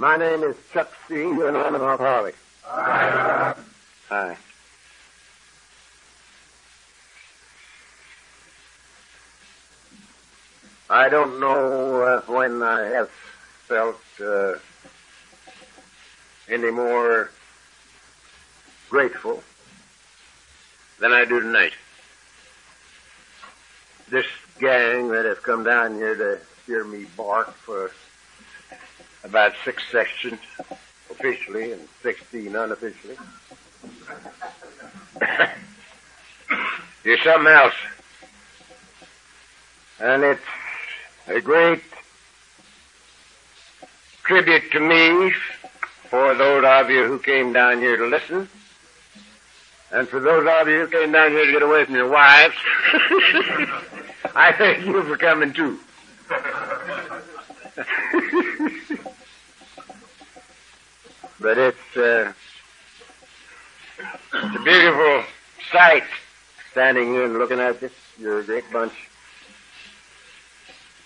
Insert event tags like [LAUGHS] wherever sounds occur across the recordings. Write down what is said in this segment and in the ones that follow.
My name is Chuck C. and I'm an alcoholic. Hi. I don't know uh, when I have felt uh, any more grateful than I do tonight. This gang that has come down here to hear me bark for about six sections officially and 16 unofficially. [COUGHS] You're something else. And it's a great tribute to me for those of you who came down here to listen. And for those of you who came down here to get away from your wives, [LAUGHS] I thank you for coming too. But it's, uh, it's a beautiful sight standing here and looking at this. You're a great bunch.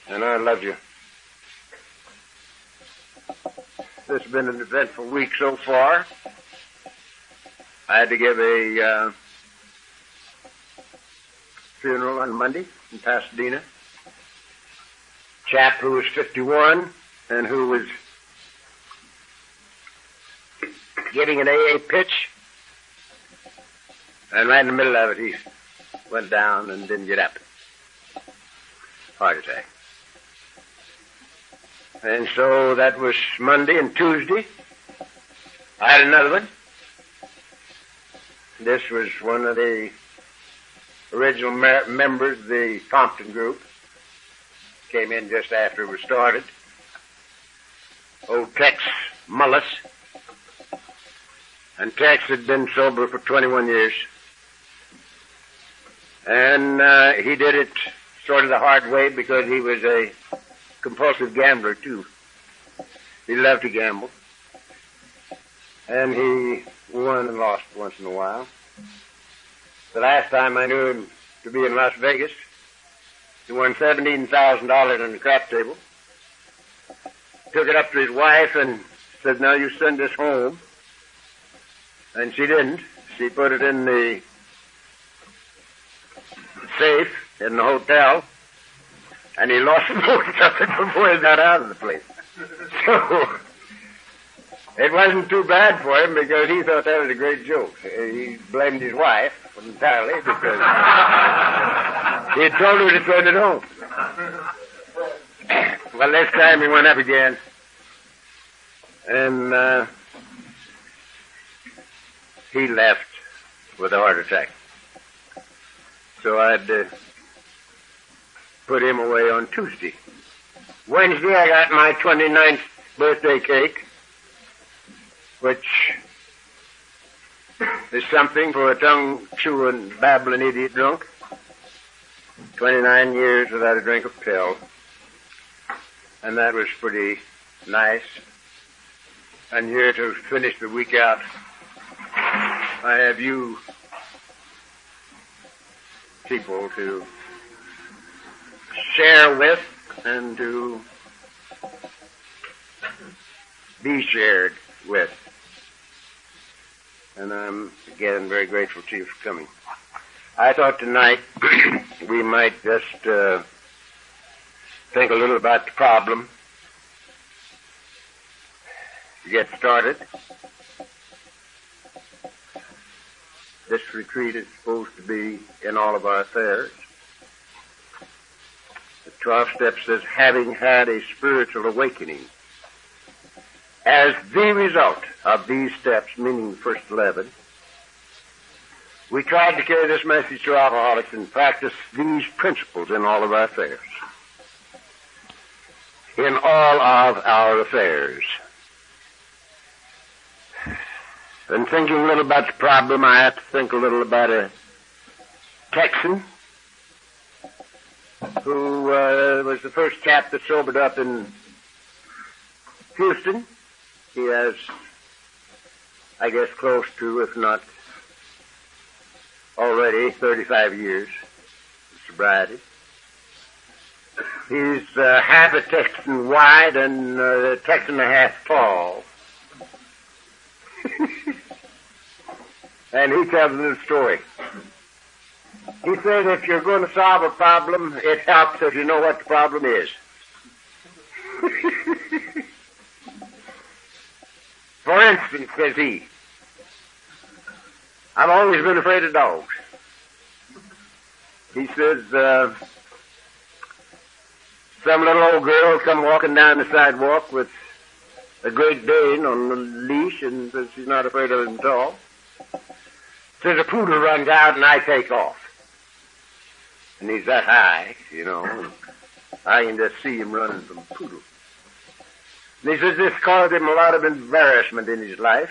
And I love you. This has been an eventful week so far. I had to give a uh, funeral on Monday in Pasadena. Chap who was 51 and who was giving an AA pitch. And right in the middle of it, he went down and didn't get up. Heart attack. And so that was Monday and Tuesday. I had another one. This was one of the original me- members of the Compton group. Came in just after it was started. Old Tex Mullis. And Tex had been sober for 21 years. And uh, he did it sort of the hard way because he was a compulsive gambler too. He loved to gamble. And he won and lost once in a while. The last time I knew him to be in Las Vegas, he won $17,000 on the crap table. Took it up to his wife and said, now you send this home. And she didn't. She put it in the safe in the hotel, and he lost most of it before he got out of the place. So, it wasn't too bad for him because he thought that was a great joke. He blamed his wife entirely because he had told her to send it home. Well, this time he went up again, and uh, he left with a heart attack. So I'd uh, put him away on Tuesday. Wednesday I got my 29th birthday cake, which is something for a tongue chewing, babbling idiot drunk. 29 years without a drink of pill. And that was pretty nice. And here to finish the week out, I have you people to share with and to be shared with. And I'm again very grateful to you for coming. I thought tonight [CLEARS THROAT] we might just uh, think a little about the problem get started. This retreat is supposed to be in all of our affairs. The 12 steps says, having had a spiritual awakening. As the result of these steps, meaning the first 11, we tried to carry this message to alcoholics and practice these principles in all of our affairs. In all of our affairs. And thinking a little about the problem, I have to think a little about a Texan who uh, was the first chap that sobered up in Houston. He has, I guess, close to, if not already, 35 years of sobriety. He's uh, half a Texan wide and uh, a Texan and a half tall. And he tells a little story. He says if you're going to solve a problem, it helps if you know what the problem is. [LAUGHS] For instance, says he, I've always been afraid of dogs. He says, uh, some little old girl come walking down the sidewalk with a Great Dane on a leash and says she's not afraid of him at all. Says a poodle runs out and I take off. And he's that high, you know. I can just see him running from poodle. And he says this caused him a lot of embarrassment in his life.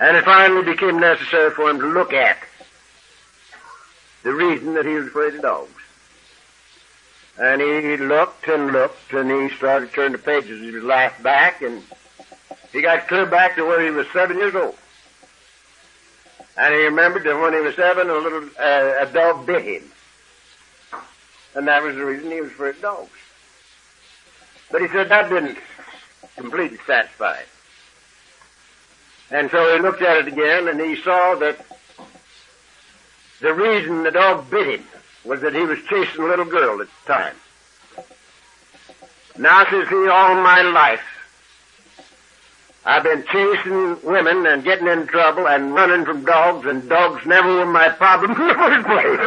And it finally became necessary for him to look at the reason that he was afraid of dogs. And he looked and looked and he started to turn the pages. He laughed back and he got clear back to where he was seven years old. And he remembered that when he was seven, a little, uh, a dog bit him. And that was the reason he was afraid of dogs. But he said that didn't completely satisfy him. And so he looked at it again and he saw that the reason the dog bit him was that he was chasing a little girl at the time. Now, says he, all my life, I've been chasing women and getting in trouble and running from dogs, and dogs never were my problem [LAUGHS] in the first place.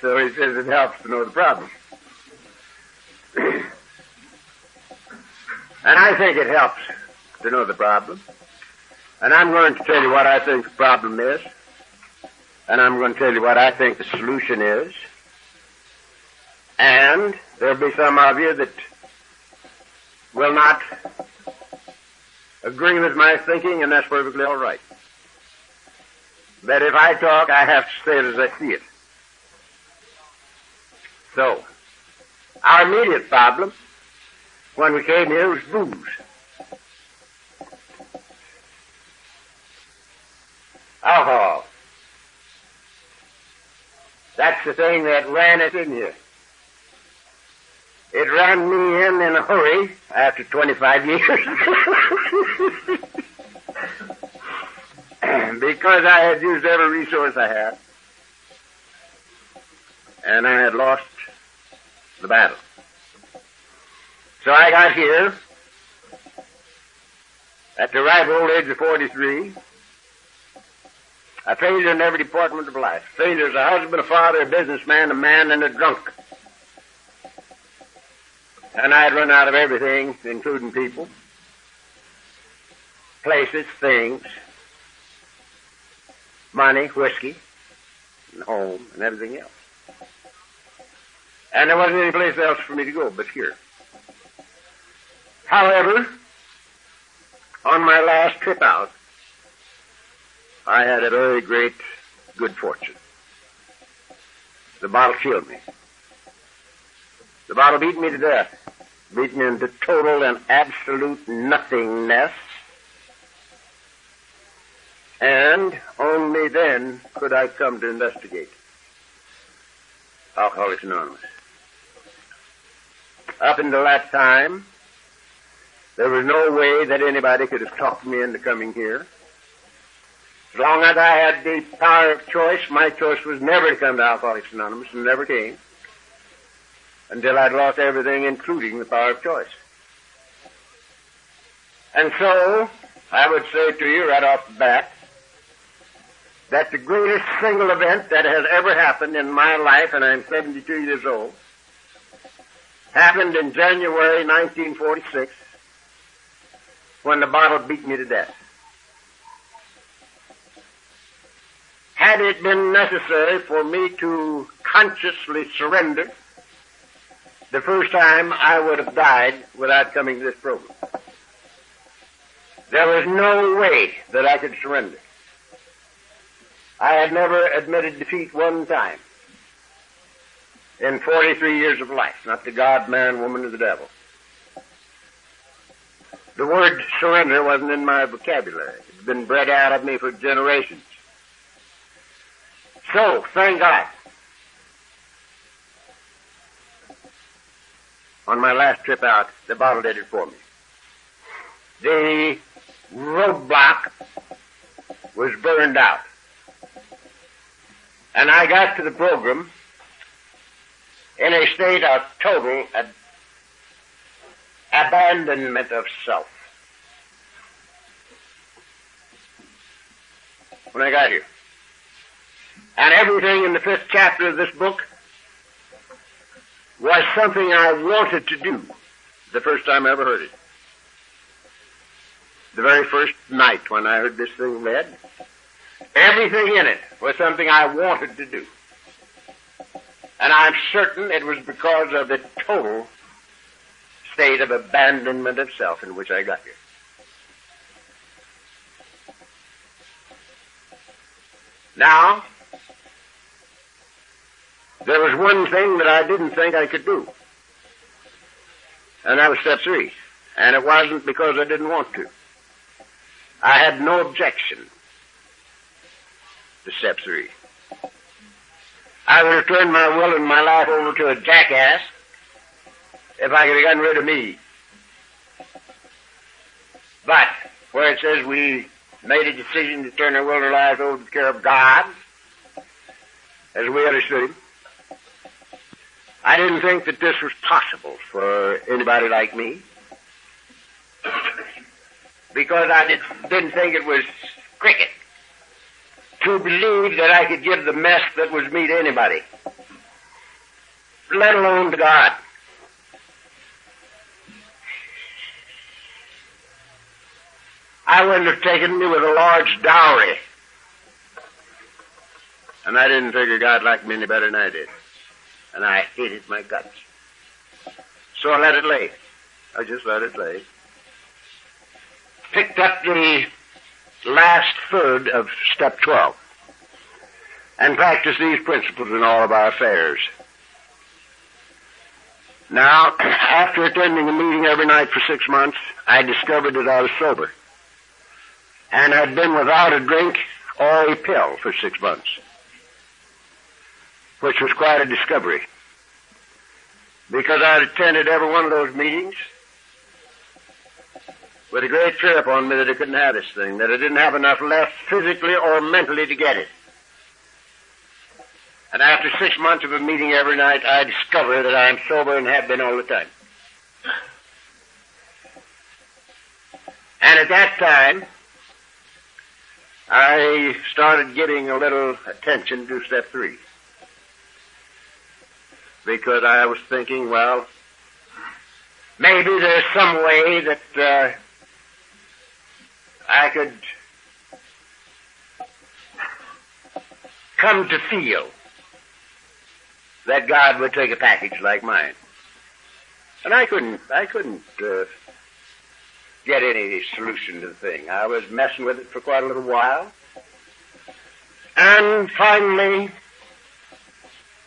so he says it helps to know the problem. [CLEARS THROAT] and I think it helps to know the problem. And I'm going to tell you what I think the problem is. And I'm going to tell you what I think the solution is. And there'll be some of you that will not agree with my thinking, and that's perfectly all right. But if I talk, I have to say it as I see it. So, our immediate problem when we came here was booze. Alcohol. That's the thing that ran us in you. It ran me in in a hurry after 25 years. [LAUGHS] because I had used every resource I had. And I had lost the battle. So I got here at the ripe old age of 43. A failure in every department of life. Failure as a husband, a father, a businessman, a man, and a drunk. And I had run out of everything, including people, places, things, money, whiskey, and home, and everything else. And there wasn't any place else for me to go but here. However, on my last trip out, I had a very great good fortune. The bottle killed me. The bottle beat me to death, beat me into total and absolute nothingness. And only then could I come to investigate Alcoholics Anonymous. Up until that time, there was no way that anybody could have talked me into coming here. As long as I had the power of choice, my choice was never to come to Alcoholics Anonymous, and never came. Until I'd lost everything, including the power of choice. And so, I would say to you right off the bat, that the greatest single event that has ever happened in my life, and I'm 72 years old, happened in January 1946 when the bottle beat me to death. Had it been necessary for me to consciously surrender, the first time I would have died without coming to this program. There was no way that I could surrender. I had never admitted defeat one time in 43 years of life, not to God, man, woman, or the devil. The word surrender wasn't in my vocabulary. It's been bred out of me for generations. So, thank God. On my last trip out, the bottle did it for me. The roadblock was burned out. And I got to the program in a state of total ab- abandonment of self. When I got here. And everything in the fifth chapter of this book was something I wanted to do the first time I ever heard it. The very first night when I heard this thing read, everything in it was something I wanted to do. And I'm certain it was because of the total state of abandonment of self in which I got here. Now, there was one thing that I didn't think I could do. And that was step three. And it wasn't because I didn't want to. I had no objection to step three. I would have turned my will and my life over to a jackass if I could have gotten rid of me. But where it says we made a decision to turn our will and our lives over to the care of God, as we understood Him, I didn't think that this was possible for anybody like me. Because I did, didn't think it was cricket to believe that I could give the mess that was me to anybody, let alone to God. I wouldn't have taken me with a large dowry. And I didn't figure God liked me any better than I did. And I [LAUGHS] hated my guts. So I let it lay. I just let it lay. Picked up the last third of step 12 and practiced these principles in all of our affairs. Now, [CLEARS THROAT] after attending a meeting every night for six months, I discovered that I was sober and had been without a drink or a pill for six months, which was quite a discovery. Because I had attended every one of those meetings with a great fear upon me that I couldn't have this thing, that I didn't have enough left physically or mentally to get it. And after six months of a meeting every night, I discover that I am sober and have been all the time. And at that time, I started giving a little attention to step three. Because I was thinking, well, maybe there's some way that uh, I could come to feel that God would take a package like mine. And I couldn't, I couldn't uh, get any solution to the thing. I was messing with it for quite a little while. And finally,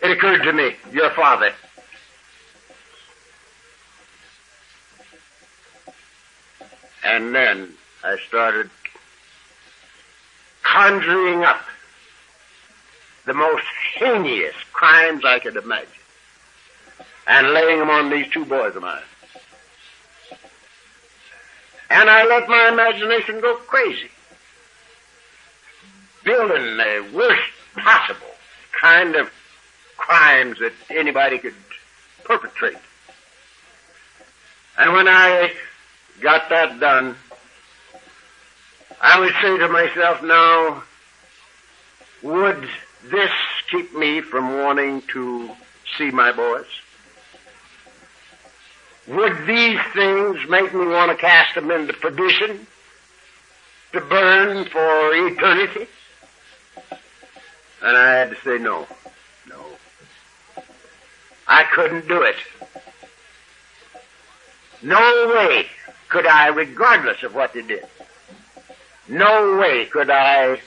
it occurred to me, your father. And then I started conjuring up the most heinous crimes I could imagine and laying them on these two boys of mine. And I let my imagination go crazy, building the worst possible kind of crimes that anybody could perpetrate. And when I got that done, I would say to myself, now, would this keep me from wanting to see my boys? Would these things make me want to cast them into perdition? To burn for eternity? And I had to say no. I couldn't do it. No way could I, regardless of what they did, no way could I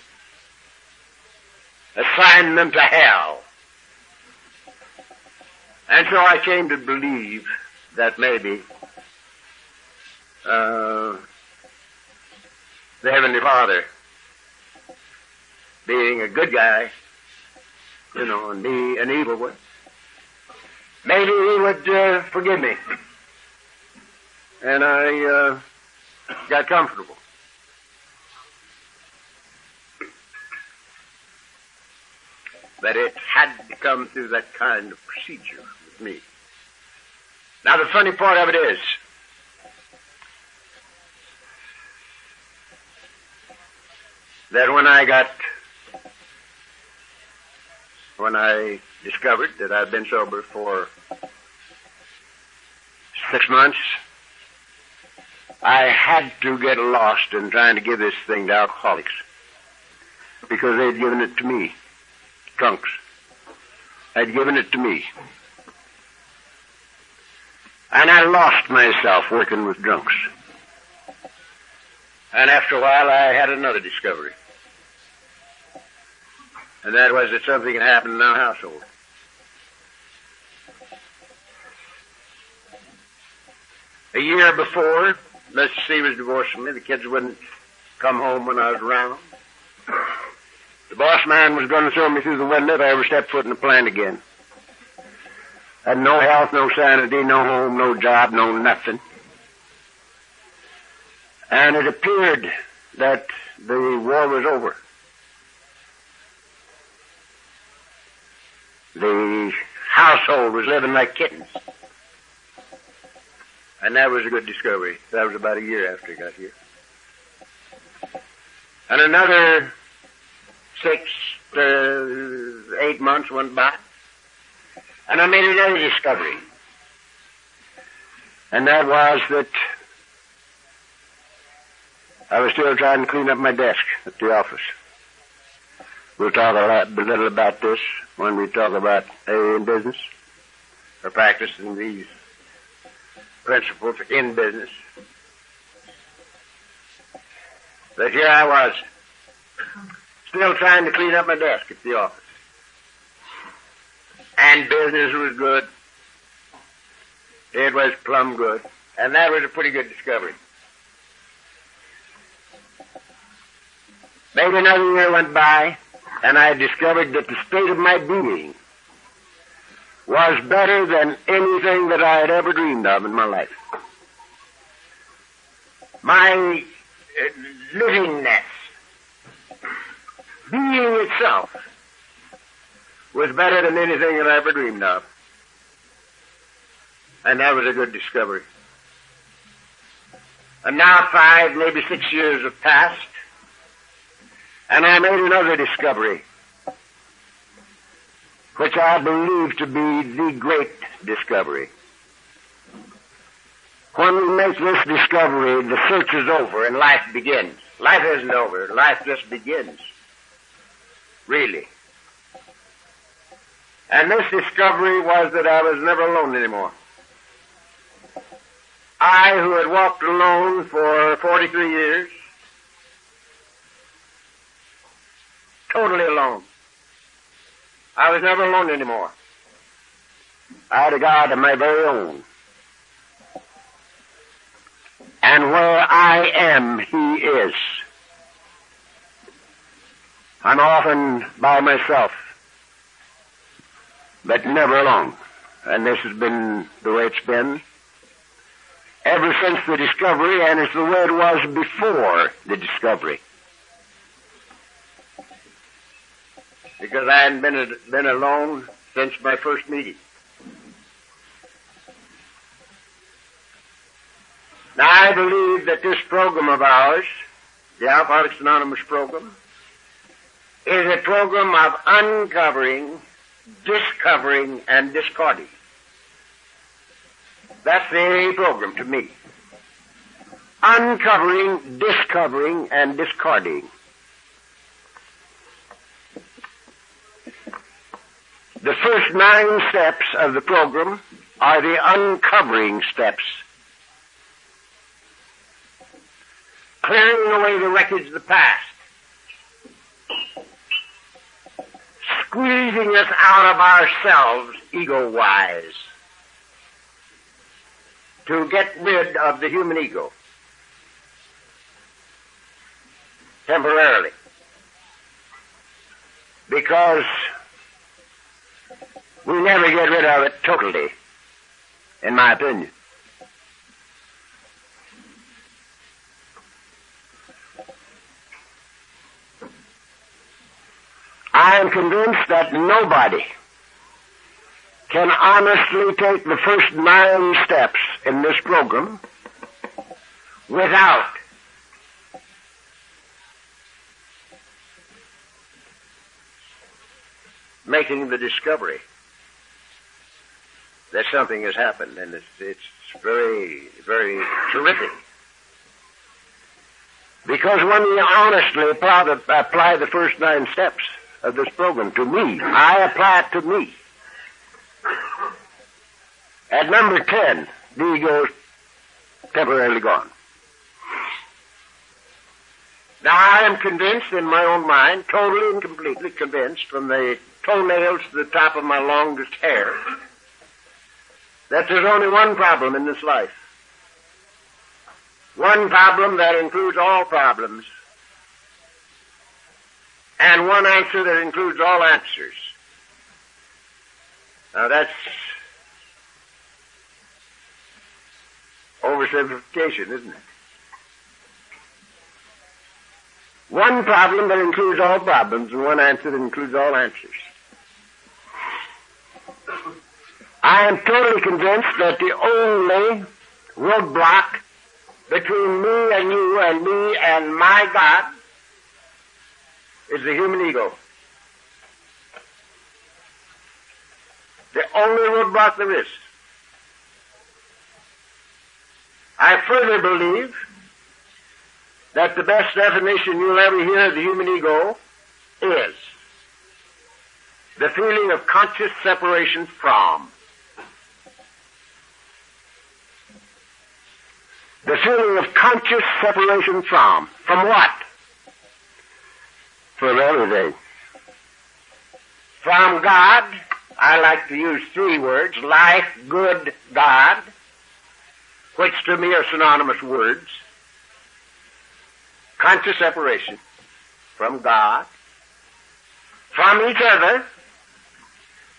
assign them to hell. And so I came to believe that maybe uh, the Heavenly Father being a good guy, you know, and be an evil one, maybe He would uh, forgive me. And I uh, got comfortable. But it had to come through that kind of procedure with me. Now the funny part of it is, that when I got, when I discovered that I'd been sober for six months, I had to get lost in trying to give this thing to alcoholics because they'd given it to me, drunks. Had given it to me. And I lost myself working with drunks. And after a while I had another discovery. And that was that something had happened in our household. A year before, Mr. C was divorcing me. The kids wouldn't come home when I was around. The boss man was going to throw me through the window if I ever stepped foot in the plant again. I Had no health, no sanity, no home, no job, no nothing. And it appeared that the war was over. The household was living like kittens. And that was a good discovery. That was about a year after I got here. And another six to eight months went by. And I made another discovery. And that was that I was still trying to clean up my desk at the office. We'll talk a, lot, a little about this when we talk about A in business or practicing these principles in business. But here I was, still trying to clean up my desk at the office. And business was good. It was plumb good. And that was a pretty good discovery. Maybe another year went by, and I discovered that the state of my being was better than anything that I had ever dreamed of in my life. My uh, livingness, being itself, was better than anything that I ever dreamed of. And that was a good discovery. And now five, maybe six years have passed, and I made another discovery, which I believe to be the great discovery. When we make this discovery, the search is over and life begins. Life isn't over. Life just begins. Really. And this discovery was that I was never alone anymore. I, who had walked alone for 43 years, totally alone. I was never alone anymore. I had a God of my very own. And where I am, He is. I'm often by myself, but never alone. And this has been the way it's been ever since the discovery, and it's the way it was before the discovery. Because I hadn't been, been alone since my first meeting. Now I believe that this program of ours, the Alcoholics Anonymous program, is a program of uncovering, discovering, and discarding. That's the program to me. Uncovering, discovering, and discarding. The first nine steps of the program are the uncovering steps. Clearing away the wreckage of the past. Squeezing us out of ourselves ego-wise. To get rid of the human ego. Temporarily. Because we never get rid of it totally, in my opinion. I am convinced that nobody can honestly take the first nine steps in this program without making the discovery that something has happened, and it's, it's very, very terrific. Because when we honestly apply the, apply the first nine steps of this program to me, I apply it to me. At number 10, the ego is temporarily gone. Now I am convinced in my own mind, totally and completely convinced from the toenails to the top of my longest hair, that there's only one problem in this life. One problem that includes all problems. And one answer that includes all answers. Now that's oversimplification, isn't it? One problem that includes all problems and one answer that includes all answers. I am totally convinced that the only roadblock between me and you and me and my God is the human ego. The only roadblock there is. I further believe that the best definition you'll ever hear of the human ego is the feeling of conscious separation from. The feeling of conscious separation from. From what? From everything. From God, I like to use three words, life, good, God, which to me are synonymous words. Conscious separation from God, from each other,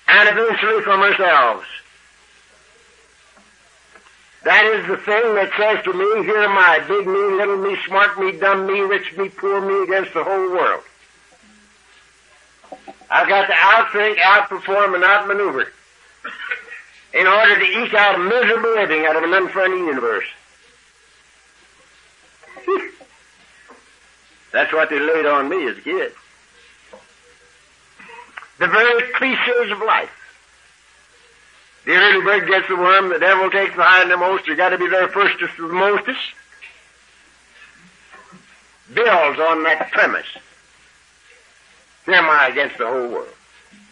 and eventually from ourselves. That is the thing that says to me, here am I, big me, little me, smart me, dumb me, rich me, poor me, against the whole world. I've got to outthink, outperform, and outmaneuver in order to eke out a miserable living out of an unfriendly universe. [LAUGHS] That's what they laid on me as a kid. The very cliches of life. The early bird gets the worm, the devil takes the hindmost, you gotta be there firstest to the mostest. Builds on that premise. Here am I against the whole world.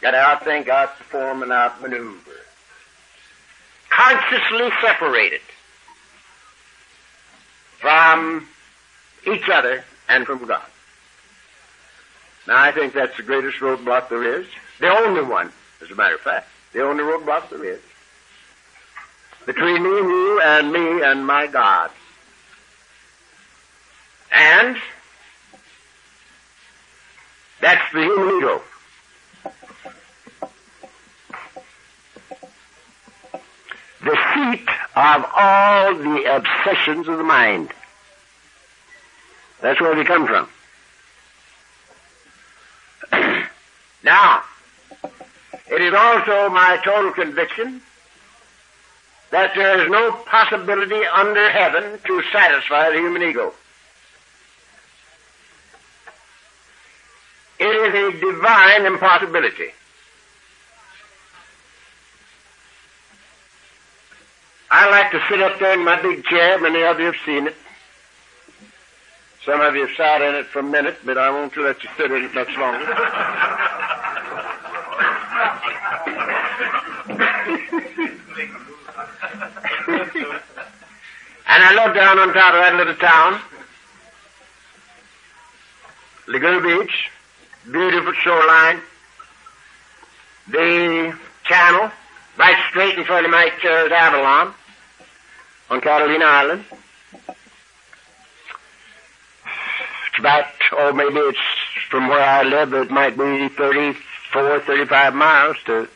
Gotta outthink, outperform, and outmaneuver. Consciously separated from each other and from God. Now I think that's the greatest roadblock there is. The only one, as a matter of fact. The only roadblock there is. Between me and you and me and my God. And that's the human ego. The seat of all the obsessions of the mind. That's where they come from. [CLEARS THROAT] now, it is also my total conviction that there is no possibility under heaven to satisfy the human ego. It is a divine impossibility. I like to sit up there in my big chair. Many of you have seen it. Some of you have sat in it for a minute, but I won't let you sit in it much longer. [LAUGHS] and I looked down on top of that little town, Laguna Beach, beautiful shoreline, the channel, right straight in front of my is Avalon on Catalina Island. It's about or maybe it's from where I live, it might be 34, 35 miles to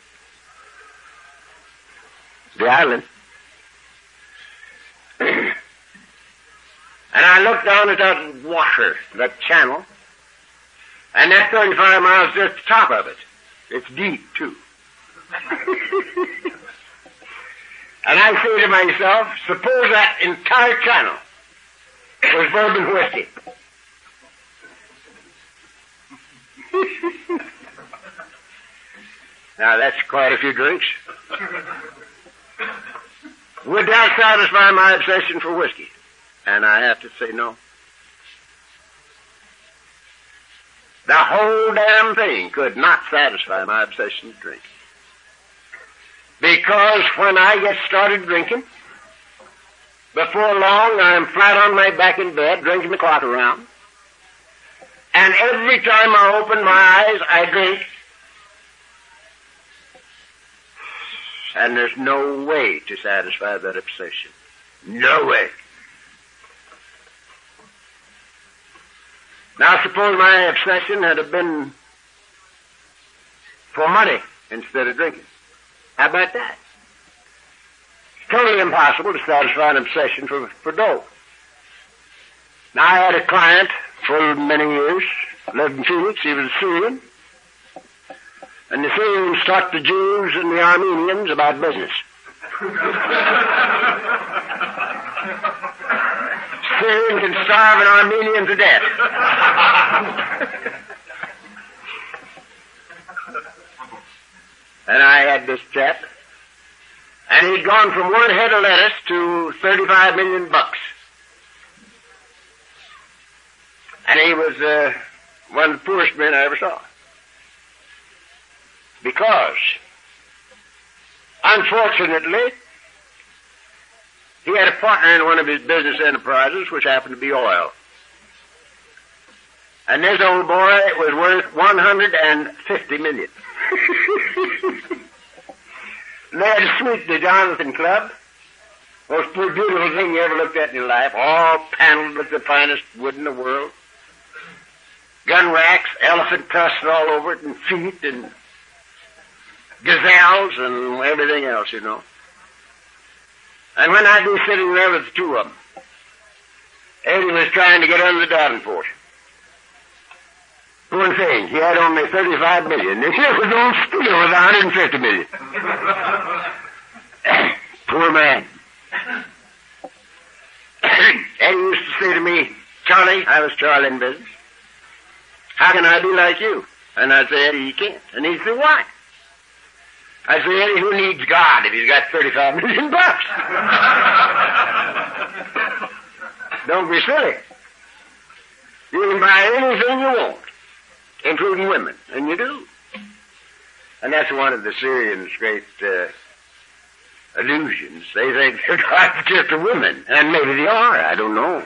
the island. [CLEARS THROAT] and I looked down at that water, that channel, and that 35 miles just the top of it. It's deep, too. [LAUGHS] and I say to myself, suppose that entire channel was bourbon whiskey. [LAUGHS] now that's quite a few drinks. [LAUGHS] Would that satisfy my obsession for whiskey? And I have to say no. The whole damn thing could not satisfy my obsession to drink. Because when I get started drinking, before long I'm flat on my back in bed, drinking the clock around. And every time I open my eyes, I drink. And there's no way to satisfy that obsession. No way. Now suppose my obsession had been for money instead of drinking. How about that? It's totally impossible to satisfy an obsession for, for dough. Now I had a client for many years, lived in Phoenix, he was a Syrian. And the Syrians taught the Jews and the Armenians about business. Syrian can starve an Armenian to death. and I had this chap, and he'd gone from one head of lettuce to 35 million bucks. And he was uh, one of the poorest men I ever saw. Because, unfortunately, he had a partner in one of his business enterprises, which happened to be oil. And this old boy was worth 150 million. [LAUGHS] a suite, the Jonathan Club. Most beautiful thing you ever looked at in your life. All paneled with the finest wood in the world. Gun racks, elephant tusks all over it, and feet, and gazelles, and everything else, you know. And when I'd be sitting there with the two of them, Eddie was trying to get under the Davenport. Poor thing, he had only 35 million. And here was old Steele with 150 million. [COUGHS] Poor man. [COUGHS] Eddie used to say to me, Charlie, I was Charlie in business, how can I be like you? And I'd say, Eddie, you can't. And he'd say, why? I say, who needs God if he's got 35 [LAUGHS] million bucks? Don't be silly. You can buy anything you want, including women, and you do. And that's one of the Syrians' great uh, illusions. They think they're [LAUGHS] God's just a woman, and maybe they are. I don't know.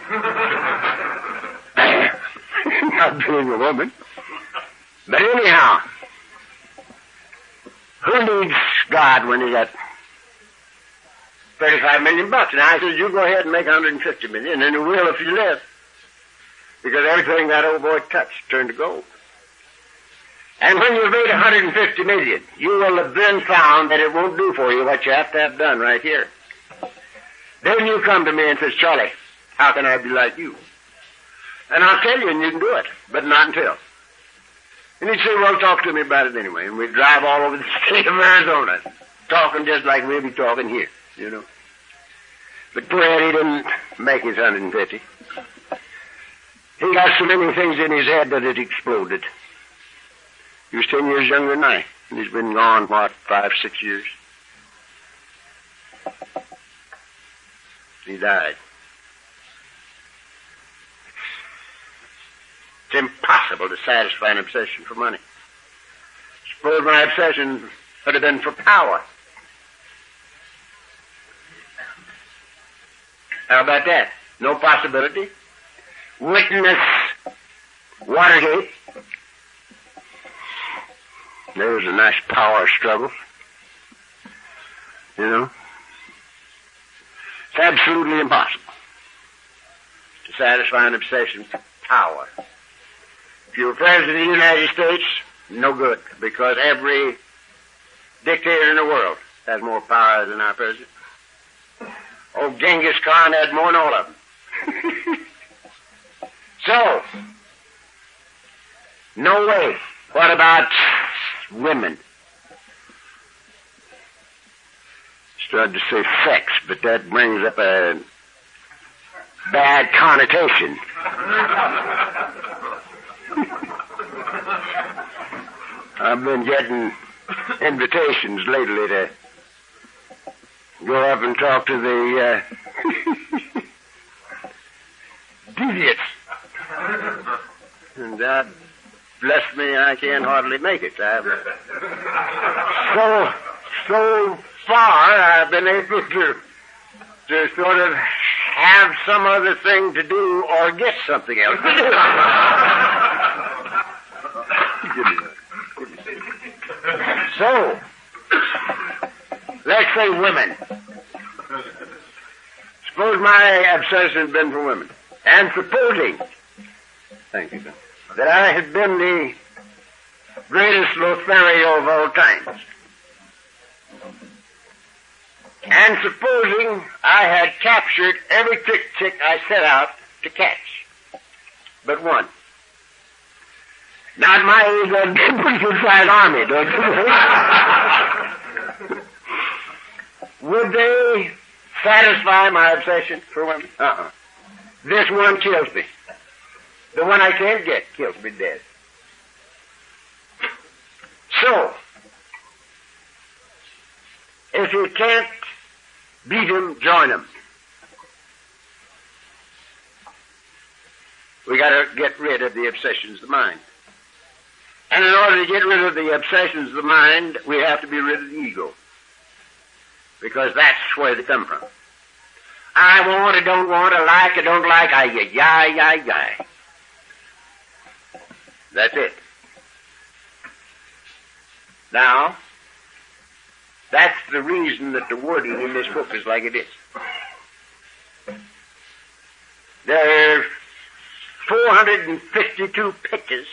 [LAUGHS] Not being a woman. But anyhow, who needs God when he got 35 million bucks? And I said, you go ahead and make 150 million, and you will if you live. Because everything that old boy touched turned to gold. And when you've made 150 million, you will have then found that it won't do for you what you have to have done right here. Then you come to me and says, Charlie, how can I be like you? And I'll tell you and you can do it, but not until. And he'd say, well, talk to me about it anyway. And we'd drive all over the [LAUGHS] state of Arizona, talking just like we'll be talking here, you know. But poor Eddie didn't make his 150. He got so many things in his head that it exploded. He was ten years younger than I, and he's been gone, what, five, six years? He died. It's impossible to satisfy an obsession for money. Suppose my obsession had have been for power. How about that? No possibility. Witness Watergate. There was a nice power struggle. You know? It's absolutely impossible to satisfy an obsession for power. If you were president of the United States, no good, because every dictator in the world has more power than our president. Oh, Genghis Khan had more than all of them. [LAUGHS] so, no way. What about women? Started to say sex, but that brings up a bad connotation. [LAUGHS] I've been getting invitations lately to go up and talk to the uh. [LAUGHS] And God bless me, I can't hardly make it. I've, so, so far, I've been able to, to sort of have some other thing to do or get something else to do. [LAUGHS] so, let's say women. Suppose my obsession had been for women. And supposing, thank you, that I had been the greatest Lothario of all times. And supposing I had captured every trick chick I set out to catch, but one. Now at my age, I'd be a pretty army, don't you? [LAUGHS] Would they satisfy my obsession for women? Uh-uh. This one kills me. The one I can't get kills me dead. So, if you can't beat him, join him. We gotta get rid of the obsessions of the mind. And in order to get rid of the obsessions of the mind, we have to be rid of the ego. Because that's where they come from. I want, I don't want, I like, I don't like, I, yeah, yeah, yeah, yeah. That's it. Now, that's the reason that the wording in this book is like it is. There are 452 pictures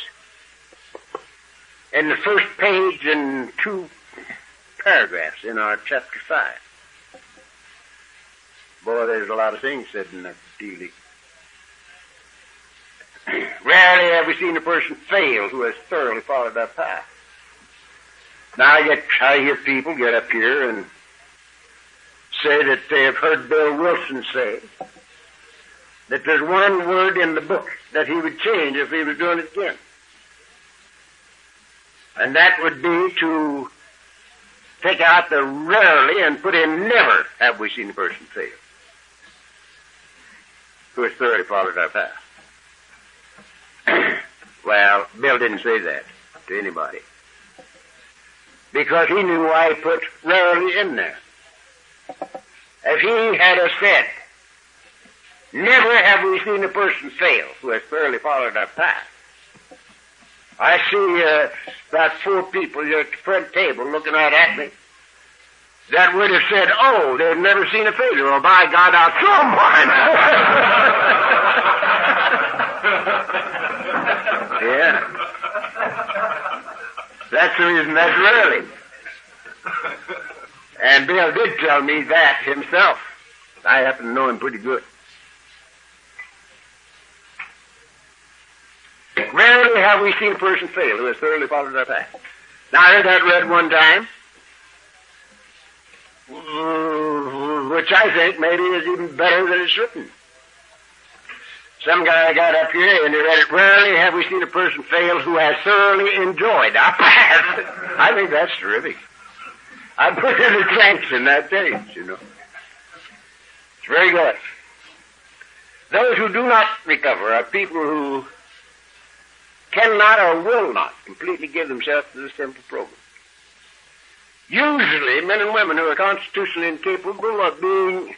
in the first page and two paragraphs in our chapter 5. Boy, there's a lot of things said in that dealing. [CLEARS THROAT] Rarely have we seen a person fail who has thoroughly followed that path. Now I get, I hear people get up here and say that they have heard Bill Wilson say that there's one word in the book that he would change if he was doing it again. And that would be to take out the rarely and put in never have we seen a person fail who has thoroughly followed our path. [COUGHS] well, Bill didn't say that to anybody. Because he knew why he put rarely in there. If he had a said, never have we seen a person fail who has thoroughly followed our path. I see uh, about four people here at the front table looking right at me that would have said, oh, they've never seen a failure. Well, by God, I'll someone. [LAUGHS] yeah. That's the reason that's really. And Bill did tell me that himself. I happen to know him pretty good. Rarely have we seen a person fail who has thoroughly followed our path. Now, I heard that read one time, mm, which I think maybe is even better than it's written. Some guy got up here and he read it, rarely have we seen a person fail who has thoroughly enjoyed our path. [LAUGHS] I think that's terrific. I put in the thanks in that page, you know. It's very good. Those who do not recover are people who cannot or will not completely give themselves to this simple program. Usually, men and women who are constitutionally incapable of being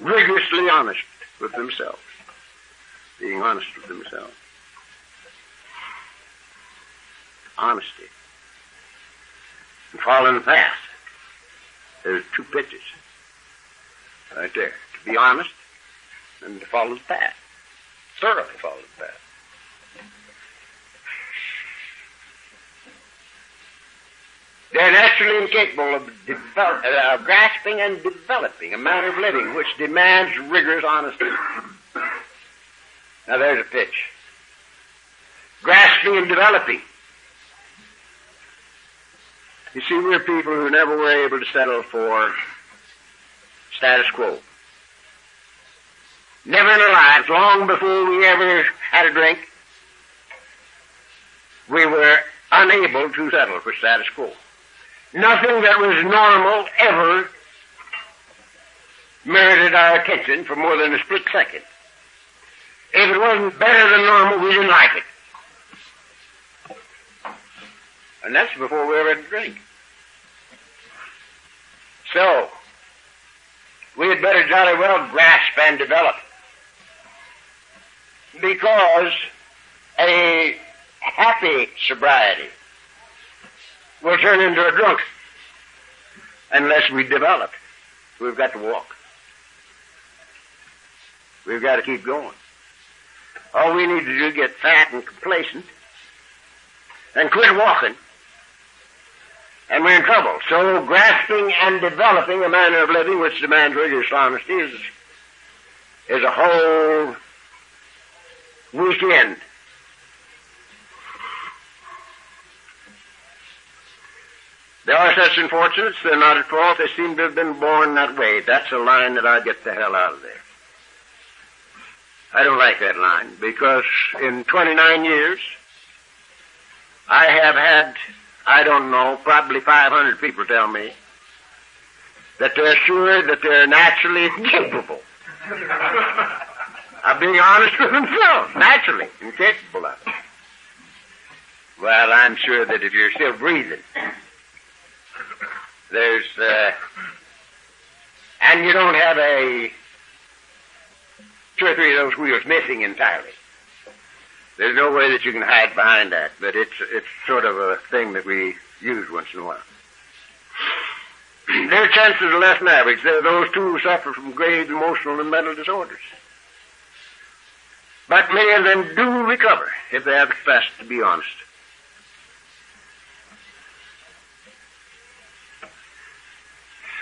rigorously honest with themselves, being honest with themselves. Honesty. And the path. There's two pitches right there. To be honest and to follow the path thoroughly followed the path. They're naturally incapable of, develop, uh, of grasping and developing a manner of living which demands rigorous honesty. now there's a pitch. Grasping and developing. You see, we're people who never were able to settle for status quo. Never in our lives, long before we ever had a drink, we were unable to settle for status quo. Nothing that was normal ever merited our attention for more than a split second. If it wasn't better than normal, we didn't like it. And that's before we ever had a drink. So, we had better jolly well grasp and develop. Because a happy sobriety will turn into a drunk unless we develop. We've got to walk. We've got to keep going. All we need to do is get fat and complacent and quit walking and we're in trouble. So grasping and developing a manner of living which demands rigorous honesty is, is a whole weekend. There are such unfortunates, they're not at fault, they seem to have been born that way. That's a line that I'd get the hell out of there. I don't like that line because in 29 years, I have had I don't know, probably 500 people tell me that they're sure that they're naturally incapable [LAUGHS] of being honest with themselves, naturally incapable of it. Well, I'm sure that if you're still breathing, there's, uh, and you don't have a two or three of those wheels missing entirely. There's no way that you can hide behind that, but it's it's sort of a thing that we use once in a while. [CLEARS THROAT] Their chances are less than average. They're those two suffer from grave emotional and mental disorders. But many of them do recover if they have the capacity to be honest.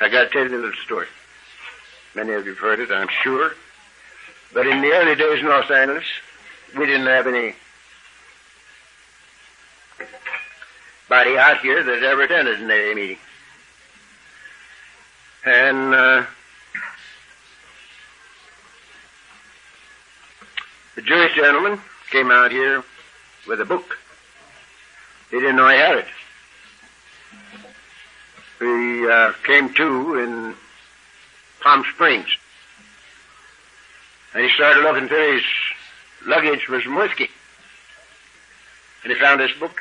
I got to tell you a little story. Many of you have heard it, I'm sure. But in the early days in Los Angeles, we didn't have any body out here that ever attended an AA meeting. And uh, the Jewish gentleman came out here with a book. He didn't know he had it. He uh, came to in Palm Springs. And he started looking through his luggage for some whiskey. And he found this book.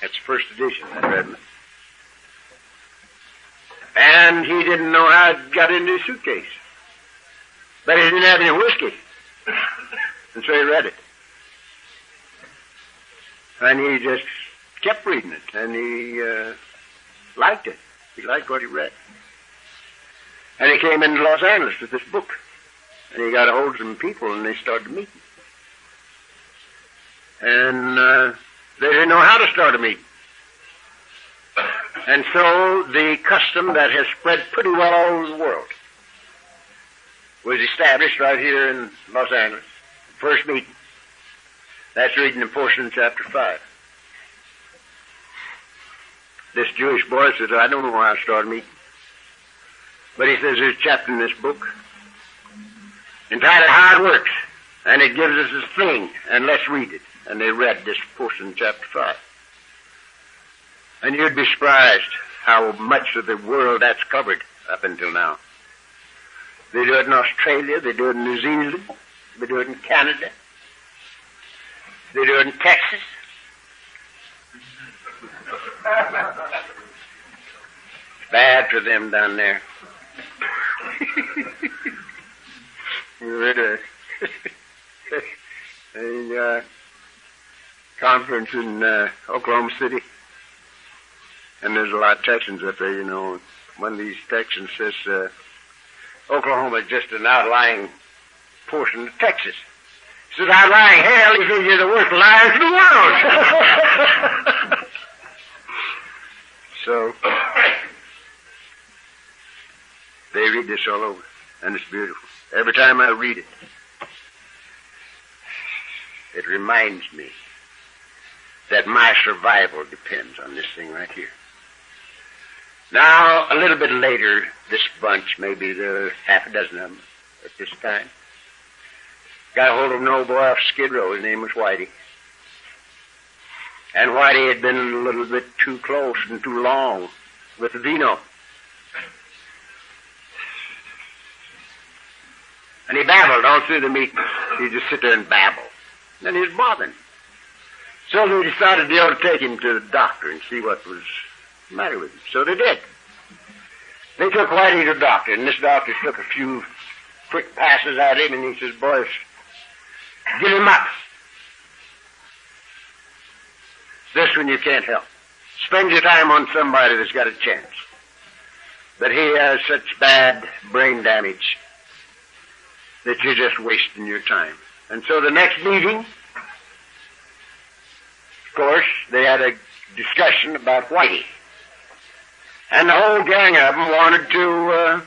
That's first edition, that Redmond. And he didn't know how it got into his suitcase. But he didn't have any whiskey. And so he read it. And he just kept reading it. And he uh, liked it. He liked what he read. And he came into Los Angeles with this book. And he got a hold of some people and they started meeting. And uh, they didn't know how to start a meeting. And so the custom that has spread pretty well all over the world was established right here in Los Angeles. First meeting. That's reading in portion chapter 5. This Jewish boy says, I don't know how to start a meeting. But he says there's a chapter in this book entitled How It Works. And it gives us this thing, and let's read it. And they read this portion chapter 5. And you'd be surprised how much of the world that's covered up until now. They do it in Australia, they do it in New Zealand, they do it in Canada, they do it in Texas. it's bad for them down there. [LAUGHS] a [LAUGHS] uh, conference in uh, Oklahoma City, and there's a lot of Texans up there, you know. One of these Texans says, uh, Oklahoma is just an outlying portion of Texas. He Says, I'm hell. He says, you're the worst liars in the world. [LAUGHS] so, [COUGHS] they read this all over, and it's beautiful. Every time I read it, it reminds me that my survival depends on this thing right here. Now, a little bit later, this bunch, maybe there are half a dozen of them at this time, got a hold of an old boy off Skid Row. His name was Whitey. And Whitey had been a little bit too close and too long with Vino. And he babbled all through the meeting. He'd just sit there and babble. And he was bothering. So they decided they ought to take him to the doctor and see what was the matter with him. So they did. They took Whitey to the doctor, and this doctor took a few quick passes at him, and he says, boys, give him up. This one you can't help. Spend your time on somebody that's got a chance. But he has such bad brain damage that you're just wasting your time. And so the next meeting, of course, they had a discussion about Whitey. And the whole gang of them wanted to uh,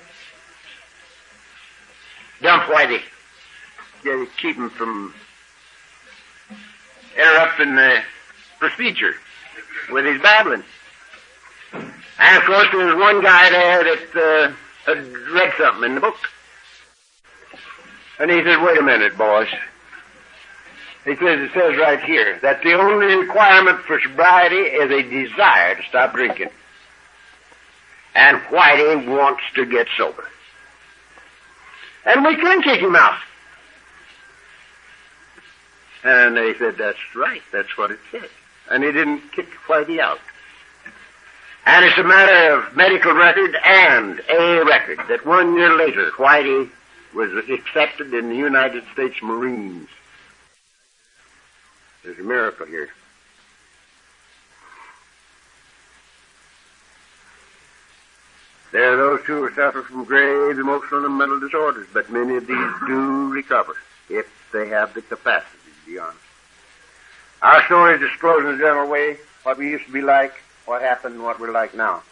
dump Whitey. Get, keep him from interrupting the procedure with his babbling. And of course, there was one guy there that uh, had read something in the book. And he said, wait a minute, boys. He says, it says right here that the only requirement for sobriety is a desire to stop drinking. And Whitey wants to get sober. And we can kick him out. And they said, that's right, that's what it says. And he didn't kick Whitey out. And it's a matter of medical record and a record that one year later, Whitey was accepted in the United States Marines. There's a miracle here. There are those who suffer from grave emotional and mental disorders, but many of these do recover if they have the capacity to be honest. Our story discloses in a general way what we used to be like, what happened, and what we're like now.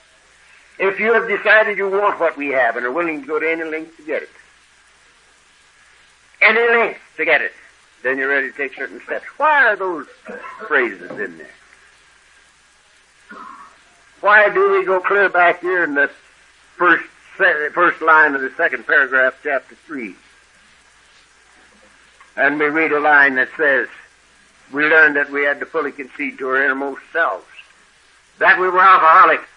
If you have decided you want what we have and are willing to go to any length to get it, any length to get it, then you're ready to take certain steps. Why are those phrases in there? Why do we go clear back here in the first first line of the second paragraph, chapter three, and we read a line that says, "We learned that we had to fully concede to our innermost selves that we were alcoholics."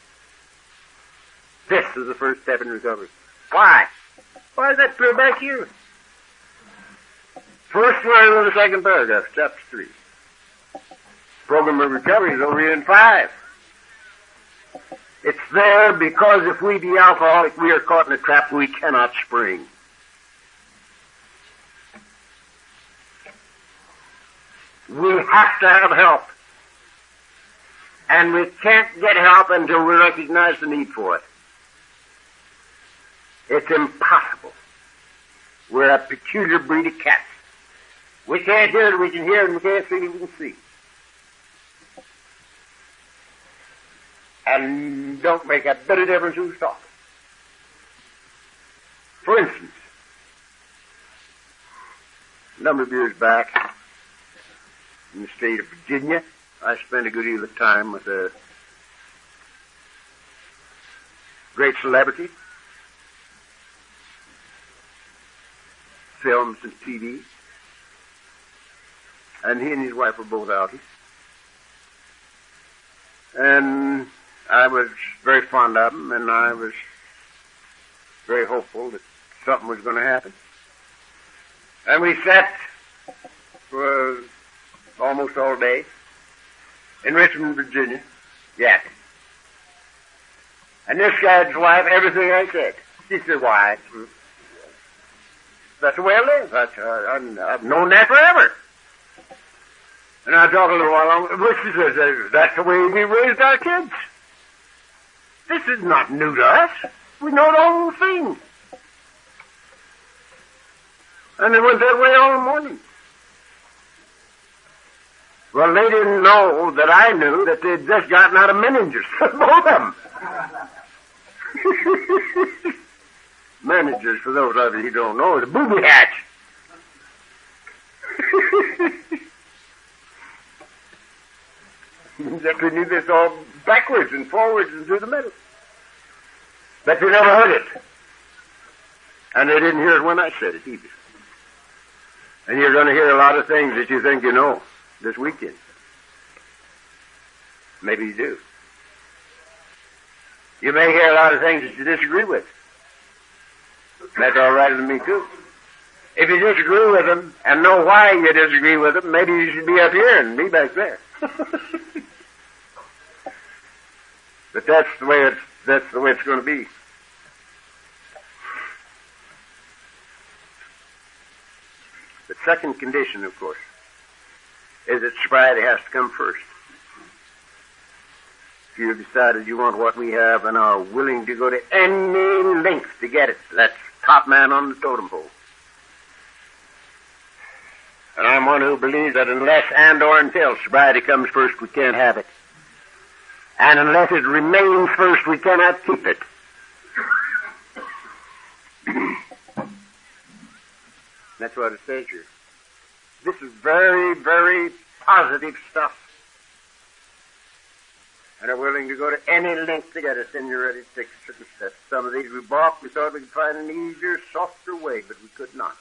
This is the first step in recovery. Why? Why is that clear back here? First line of the second paragraph, chapter 3. Program of recovery is over in 5. It's there because if we be alcoholic, we are caught in a trap we cannot spring. We have to have help. And we can't get help until we recognize the need for it. It's impossible. We're a peculiar breed of cats. We can't hear it, we can hear it, and we can't see it, we can see. And don't make a bit of difference who's talking. For instance, a number of years back, in the state of Virginia, I spent a good deal of time with a great celebrity, films and TV. And he and his wife were both outies. And I was very fond of him, and I was very hopeful that something was going to happen. And we sat for almost all day in Richmond, Virginia, Yeah. And this guy's wife, everything I said. She said, why, that's the way I live. That's, uh, I've known that forever. And I talk a little while longer. Richard says, that's the way we raised our kids. This is not new to us. We know the whole thing. And it went that way all morning. Well, they didn't know that I knew that they'd just gotten out of Menninger's. [LAUGHS] Both of them. [LAUGHS] Menninger's, for those of you who don't know, is a booby hatch. [LAUGHS] that we knew this all backwards and forwards and through the middle. But they never heard it. And they didn't hear it when I said it either. And you're going to hear a lot of things that you think you know this weekend. Maybe you do. You may hear a lot of things that you disagree with. That's all right with me too. If you disagree with them and know why you disagree with them, maybe you should be up here and me back there. [LAUGHS] but that's the way it's that's the way it's going to be. The second condition, of course, is that sobriety has to come first. If you've decided you want what we have and are willing to go to any length to get it, that's top man on the totem pole. And I'm one who believes that unless and or until sobriety comes first, we can't have it. And unless it remains first, we cannot keep it. That's what it says here. This is very, very positive stuff. And are willing to go to any length to get us in your ready take steps. Some of these we balked. We thought we could find an easier, softer way, but we could not.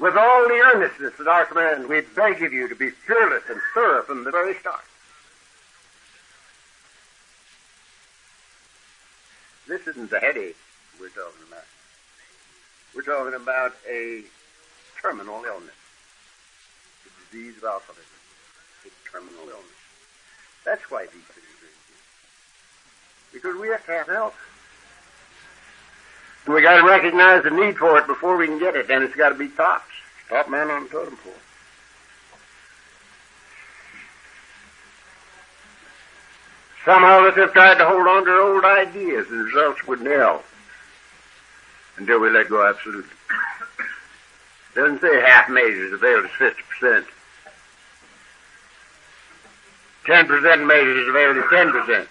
With all the earnestness at our command, we beg of you to be fearless and thorough from the very start. This isn't a headache we're talking about. We're talking about a terminal illness. The disease of alcoholism. A terminal illness. That's why these things are here. Because we have to have help. And we got to recognize the need for it before we can get it, and it's got to be tops. Top man on the totem pole. Some of us have tried to hold on to old ideas, and results would nil until we let go absolutely. [COUGHS] Doesn't say half measures avail to fifty percent. Ten percent measures avail to ten percent.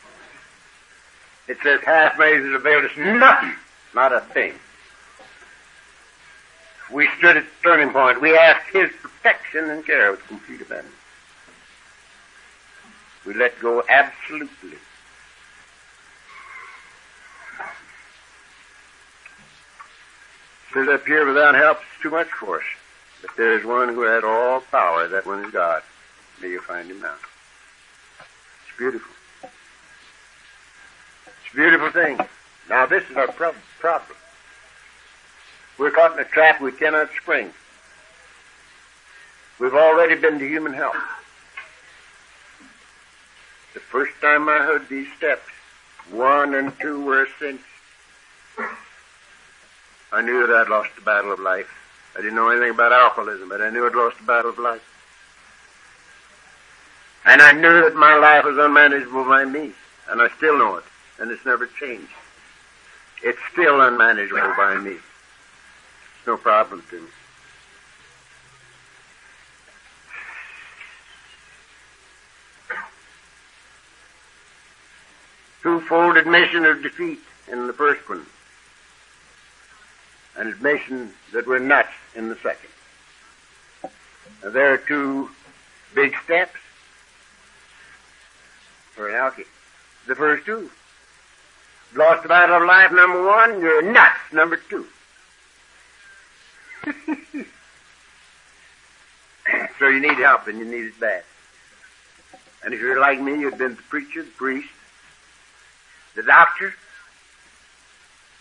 It says half measures avail to nothing, not a thing. We stood at the turning point. We asked His protection and care with complete abandon. We let go absolutely. Stood up here without help is too much for us. But there is one who had all power. That one is God. May you find him now. It's beautiful. It's a beautiful thing. Now this is our problem. We're caught in a trap we cannot spring. We've already been to human help. The first time I heard these steps, one and two were a cinch. I knew that I'd lost the battle of life. I didn't know anything about alcoholism, but I knew I'd lost the battle of life. And I knew that my life was unmanageable by me, and I still know it, and it's never changed. It's still unmanageable by me. It's no problem to me. Twofold admission of defeat in the first one an admission that we're nuts in the second. Now, there are two big steps for an alky. The first two. Lost the battle of life, number one. You're nuts, number two. [LAUGHS] so you need help, and you need it bad. And if you're like me, you've been the preacher, the priest, the doctor,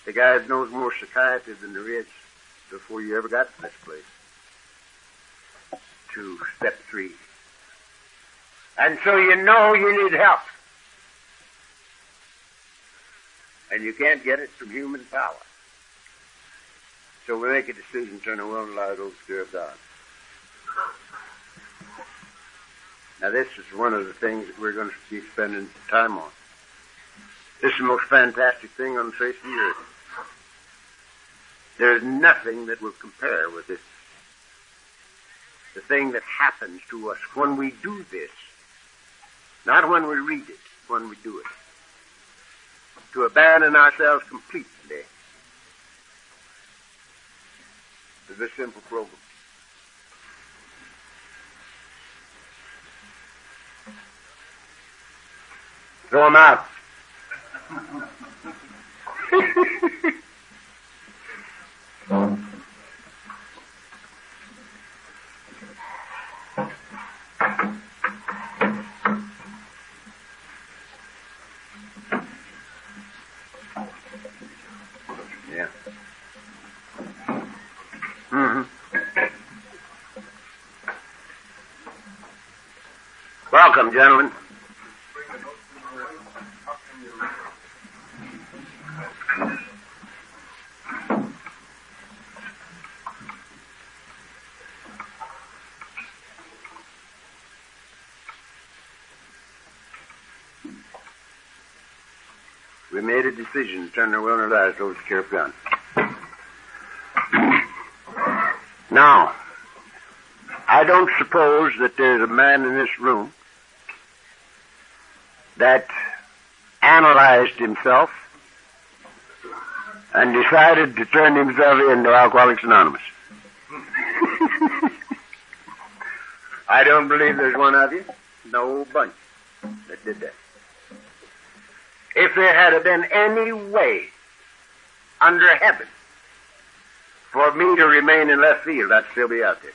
the guy that knows more psychiatry than the is before you ever got to this place. To step three. And so you know you need help. And you can't get it from human power. So we make a decision, world and allow those to of God. Now this is one of the things that we're going to be spending time on. This is the most fantastic thing on the face of the earth. There's nothing that will compare with this the thing that happens to us when we do this. Not when we read it, when we do it. To abandon ourselves completely to this simple program. Throw them out. Yeah. hmm Welcome, gentlemen. We made a decision to turn eyes towards the care of God. now, I don't suppose that there's a man in this room that analyzed himself and decided to turn himself into Alcoholics Anonymous. [LAUGHS] I don't believe there's one of you, no bunch, that did that. If there had been any way under heaven for me to remain in left field, I'd still be out there.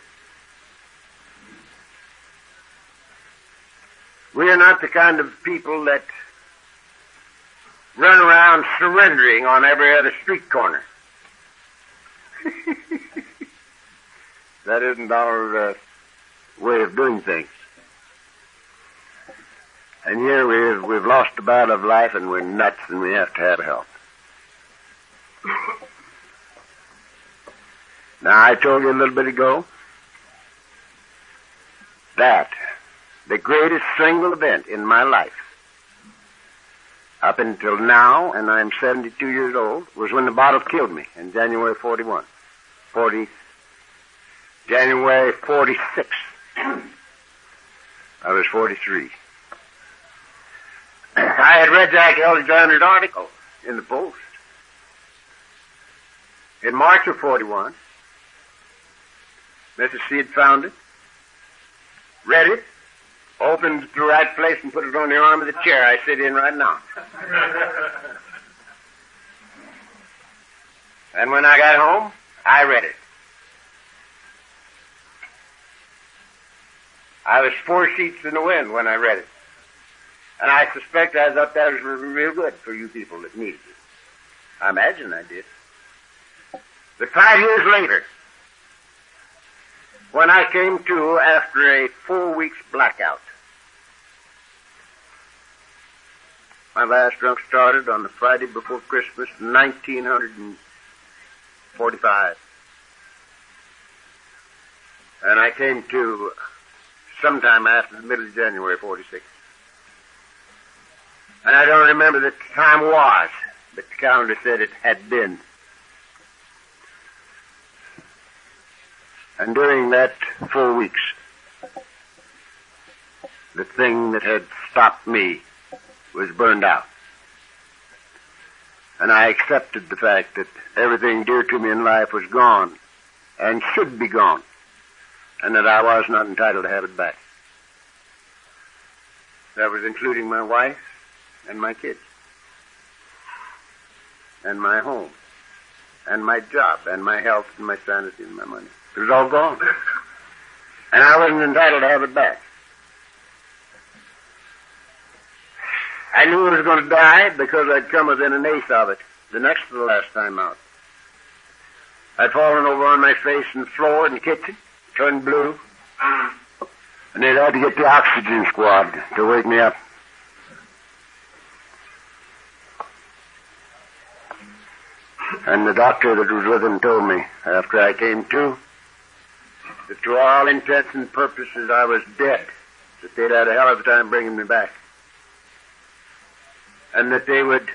We are not the kind of people that run around surrendering on every other street corner. [LAUGHS] that isn't our uh, way of doing things. And here we've, we've lost the battle of life and we're nuts and we have to have help. [LAUGHS] Now, I told you a little bit ago that the greatest single event in my life up until now, and I'm 72 years old, was when the bottle killed me in January 41. 40, January 46. [CLEARS THROAT] I was 43. I had read Jack Alexander's article in the Post in March of 41. Mrs. C had found it, read it, opened to the right place, and put it on the arm of the chair I sit in right now. [LAUGHS] and when I got home, I read it. I was four sheets in the wind when I read it. And I suspect I thought that was real good for you people that needed it. I imagine I did. But five years later, when I came to after a four weeks blackout, my last drunk started on the Friday before Christmas, 1945. And I came to sometime after the middle of January 46. And I don't remember the time was, but the calendar said it had been. And during that four weeks, the thing that had stopped me was burned out. And I accepted the fact that everything dear to me in life was gone and should be gone, and that I was not entitled to have it back. That was including my wife and my kids and my home and my job and my health and my sanity and my money. It was all gone. And I wasn't entitled to have it back. I knew I was going to die because I'd come within an eighth of it, the next to the last time out. I'd fallen over on my face the floor in the kitchen, turned blue, and they'd had to get the oxygen squad to wake me up. And the doctor that was with him told me after I came to that to all intents and purposes I was dead, that they'd had a hell of a time bringing me back. And that they would,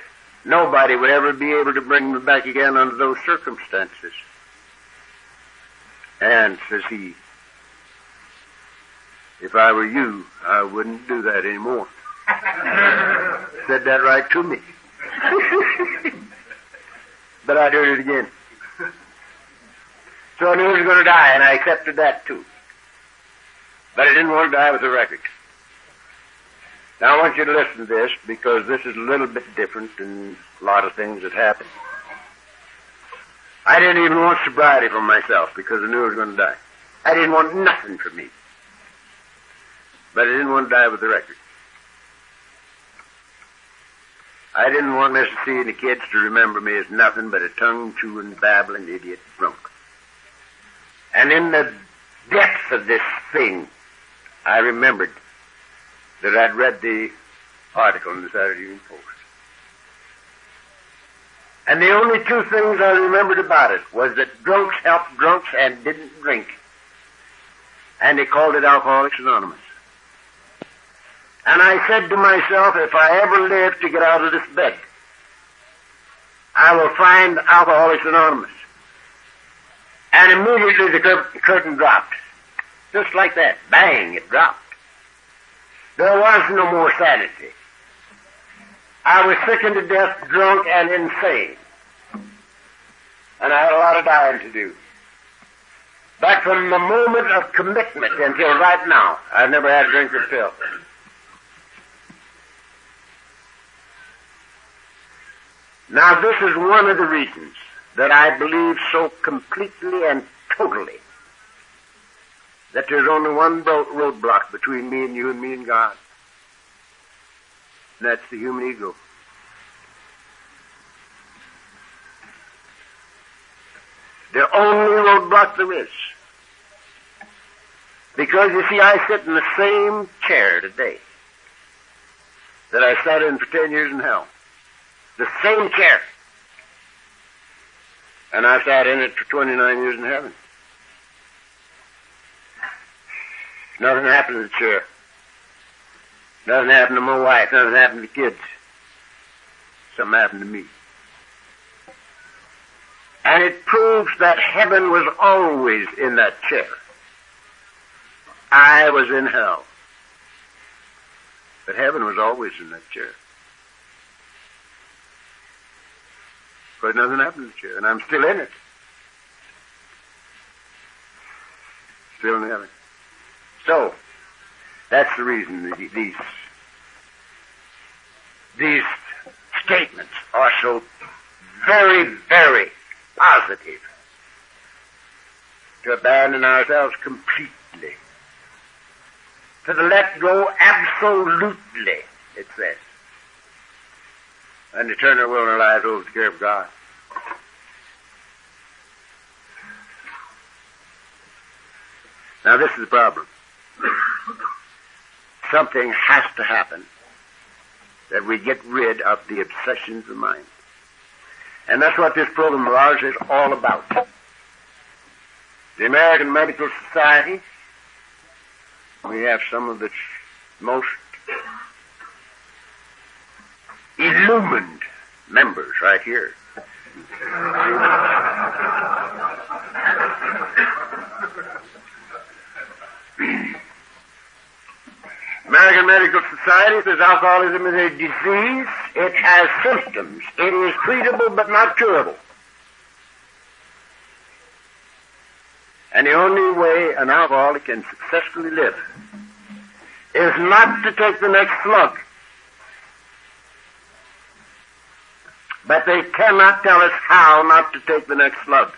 nobody would ever be able to bring me back again under those circumstances. And, says he, If I were you, I wouldn't do that anymore. [LAUGHS] Said that right to me. [LAUGHS] but I did it again. So I knew he was going to die, and I accepted that too. But I didn't want to die with a record. Now I want you to listen to this because this is a little bit different than a lot of things that happen. I didn't even want sobriety for myself because I knew I was going to die. I didn't want nothing for me. But I didn't want to die with the record. I didn't want Mr. C and the kids to remember me as nothing but a tongue-chewing, babbling idiot drunk. And in the depths of this thing, I remembered that I'd read the article in the Saturday Evening Post. And the only two things I remembered about it was that drunks helped drunks and didn't drink. And they called it Alcoholics Anonymous. And I said to myself, if I ever live to get out of this bed, I will find Alcoholics Anonymous. And immediately the cur- curtain dropped. Just like that. Bang, it dropped. There was no more sanity. I was sickened to death, drunk, and insane. And I had a lot of dying to do. But from the moment of commitment until right now, I've never had a drink or pill. Now this is one of the reasons that I believe so completely and totally that there's only one roadblock between me and you and me and God. And that's the human ego. The only roadblock there is. Because you see, I sit in the same chair today that I sat in for ten years in hell. The same chair. And I sat in it for 29 years in heaven. Nothing happened to the chair. Nothing happened to my wife. Nothing happened to kids. Something happened to me. And it proves that heaven was always in that chair. I was in hell. But heaven was always in that chair. But nothing happened to chair, and I'm still in it. Still in heaven. So, that's the reason these, these statements are so very, very positive. To abandon ourselves completely. To let go absolutely, it says. And to turn our will and our lives over to the care of God. Now this is the problem. [COUGHS] Something has to happen that we get rid of the obsessions of mind. And that's what this program of ours is all about. The American Medical Society, we have some of the most illumined members right here. American Medical Society says alcoholism is a disease. It has symptoms. It is treatable but not curable. And the only way an alcoholic can successfully live is not to take the next slug. But they cannot tell us how not to take the next slug.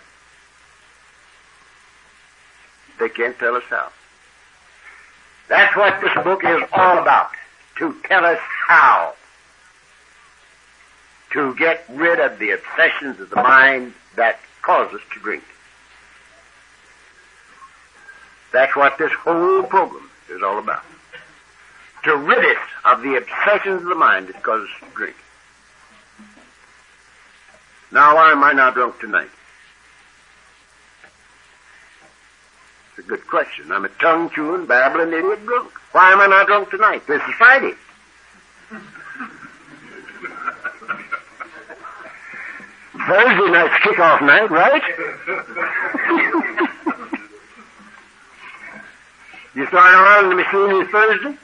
They can't tell us how. That's what this book is all about. To tell us how to get rid of the obsessions of the mind that cause us to drink. That's what this whole program is all about. To rid us of the obsessions of the mind that cause us to drink. Now, why am I not drunk tonight? It's a good question. I'm a tongue-chewing, babbling idiot drunk. Why am I not drunk tonight? This is Friday. Thursday night's kickoff night, right? [LAUGHS] You start on the machine on Thursday.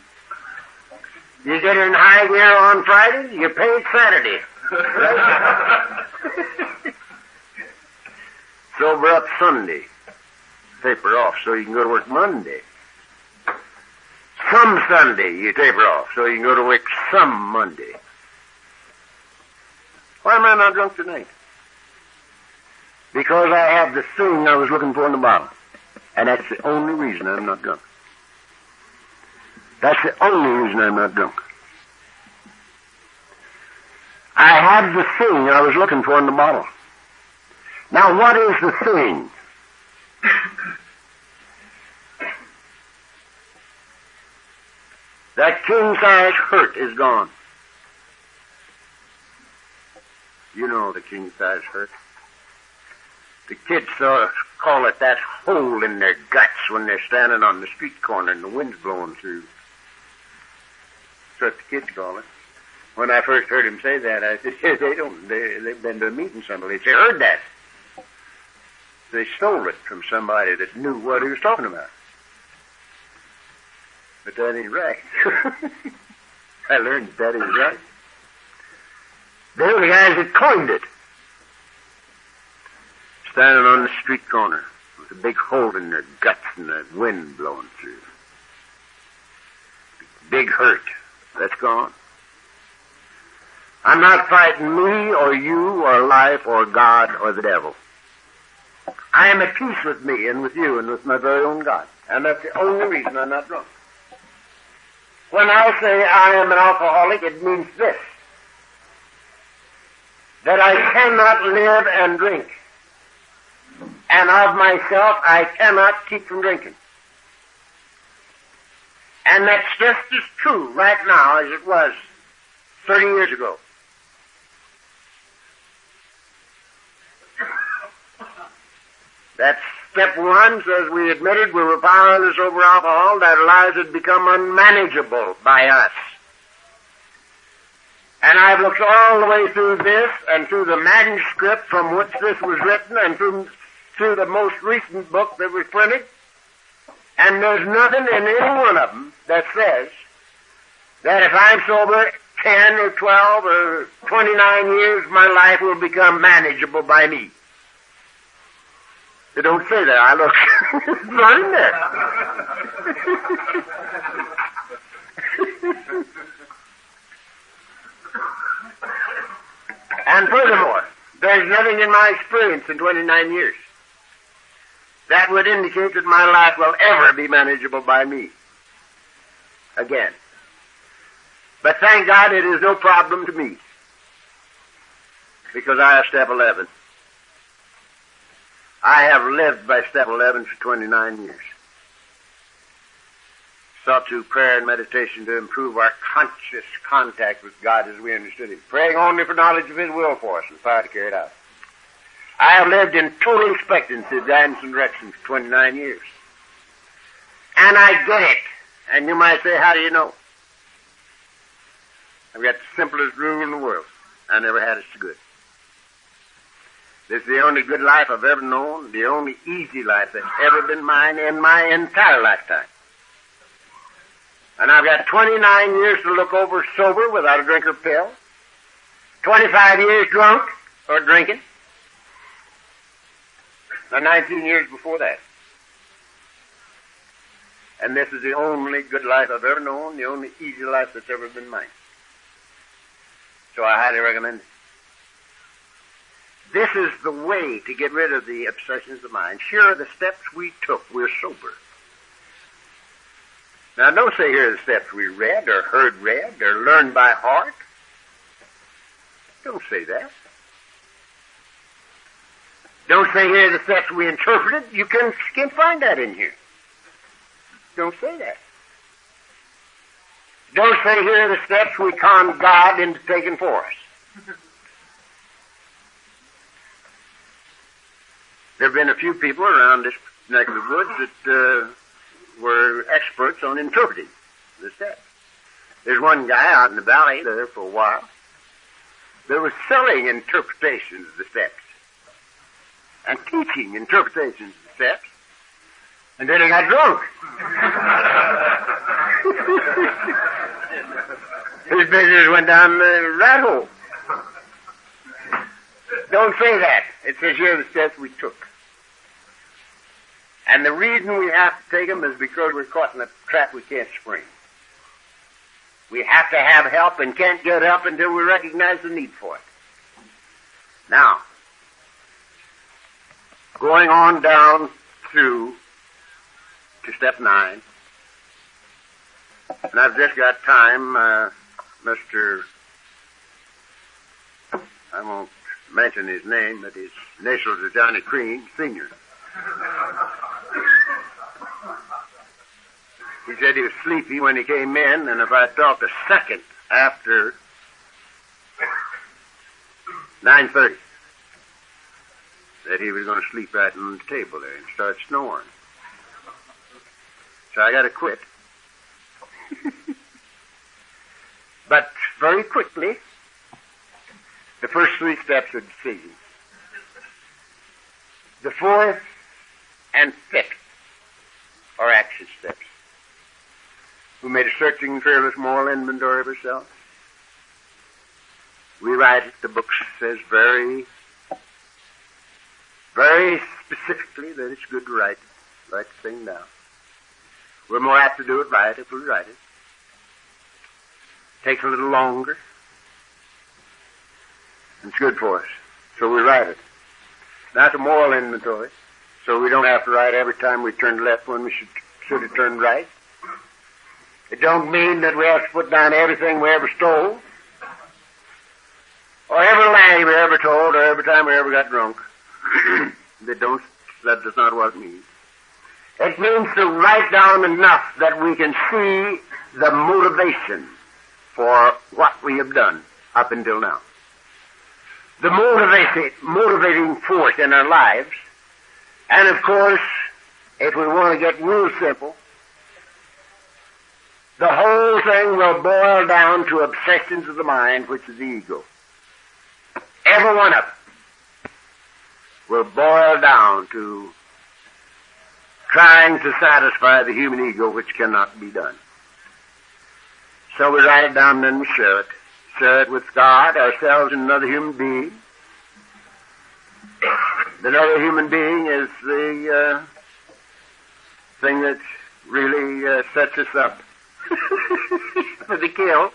You get in high gear on Friday. You pay Saturday. [LAUGHS] Sober up Sunday. Taper off so you can go to work Monday. Some Sunday you taper off so you can go to work some Monday. Why am I not drunk tonight? Because I have the thing I was looking for in the bottle. And that's the only reason I'm not drunk. That's the only reason I'm not drunk. I have the thing I was looking for in the bottle. Now what is the thing? [LAUGHS] that king size hurt is gone. You know the king size hurt. The kids uh, call it that hole in their guts when they're standing on the street corner and the wind's blowing through. That's what the kids call it. When I first heard him say that, I [LAUGHS] said, they don't, they, they've been to a meeting somebody. They heard that. They stole it from somebody that knew what he was talking about. But that ain't right. [LAUGHS] I learned that ain't right. They were the guys that coined it. Standing on the street corner with a big hole in their guts and the wind blowing through. Big hurt. That's gone. I'm not fighting me or you or life or God or the devil. I am at peace with me and with you and with my very own God. And that's the only reason I'm not drunk. When I say I am an alcoholic, it means this. That I cannot live and drink. And of myself, I cannot keep from drinking. And that's just as true right now as it was 30 years ago. That's step one says we admitted we were powerless over alcohol, that lives had become unmanageable by us. And I've looked all the way through this and through the manuscript from which this was written and through, through the most recent book that was printed. And there's nothing in any one of them that says that if I'm sober 10 or 12 or 29 years, my life will become manageable by me. They don't say that. I look. [LAUGHS] it's not in there. [LAUGHS] and furthermore, there's nothing in my experience in 29 years that would indicate that my life will ever be manageable by me. Again. But thank God it is no problem to me. Because I have step 11. I have lived by step 11 for 29 years. Sought through prayer and meditation to improve our conscious contact with God as we understood Him. Praying only for knowledge of His will for us and power to carry it out. I have lived in total expectancy of guidance and direction for 29 years. And I get it. And you might say, how do you know? I've got the simplest rule in the world. I never had it so good. This is the only good life I've ever known, the only easy life that's ever been mine in my entire lifetime. And I've got 29 years to look over sober without a drink or pill. 25 years drunk or drinking. And 19 years before that. And this is the only good life I've ever known, the only easy life that's ever been mine. So I highly recommend it. This is the way to get rid of the obsessions of the mind. Sure, the steps we took, we're sober. Now, don't say here the steps we read or heard read or learned by heart. Don't say that. Don't say here the steps we interpreted. You can, can find that in here. Don't say that. Don't say here the steps we conned God into taking for us. There have been a few people around this neck of the woods that uh, were experts on interpreting the steps. There's one guy out in the valley there for a while. They were selling interpretations of the steps and teaching interpretations of the steps. And then he got drunk. [LAUGHS] His business went down the rat hole. Don't say that. It says here the steps we took. And the reason we have to take them is because we're caught in a trap we can't spring. We have to have help and can't get help until we recognize the need for it. Now, going on down through to step nine, and I've just got time, uh, Mr. I won't mention his name, but his initials are Johnny Crean, Sr. He said he was sleepy when he came in, and if I talked a second after 9.30, that he was going to sleep right on the table there and start snoring. So I got to quit. [LAUGHS] but very quickly, the first three steps of decision. The fourth and fifth are action steps. We made a searching, fearless moral inventory of ourselves. We write it, the book says very, very specifically that it's good to write it. Write the thing down. We're more apt to do it right if we write it. Takes a little longer. It's good for us. So we write it. That's a moral inventory. So we don't have to write every time we turn left when we should, should have turned right. It don't mean that we have to put down everything we ever stole. Or every lie we ever told or every time we ever got drunk. [CLEARS THROAT] that don't, that does not what it means. It means to write down enough that we can see the motivation for what we have done up until now. The motivating, motivating force in our lives. And of course, if we want to get real simple, the whole thing will boil down to obsessions of the mind, which is the ego. Every one of them will boil down to trying to satisfy the human ego, which cannot be done. So we write it down and then we share it. It with God, ourselves, and another human being. The other human being is the uh, thing that really uh, sets us up for the kill.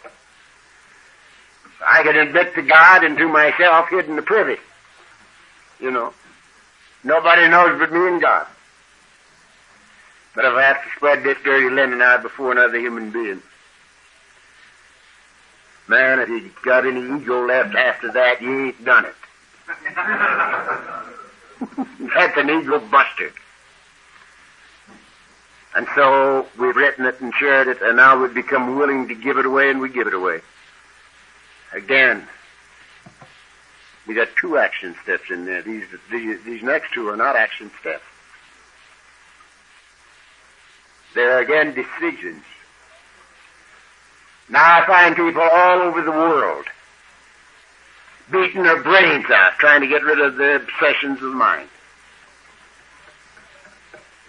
I can admit to God and to myself hidden the privy. You know. Nobody knows but me and God. But if I have to spread this dirty linen out before another human being, man, if you got any ego left after that, you ain't done it. [LAUGHS] That's an ego buster. And so we've written it and shared it, and now we've become willing to give it away, and we give it away. Again, we got two action steps in there. These, these, these next two are not action steps. They're again decisions. Now I find people all over the world beating their brains out trying to get rid of the obsessions of the mind.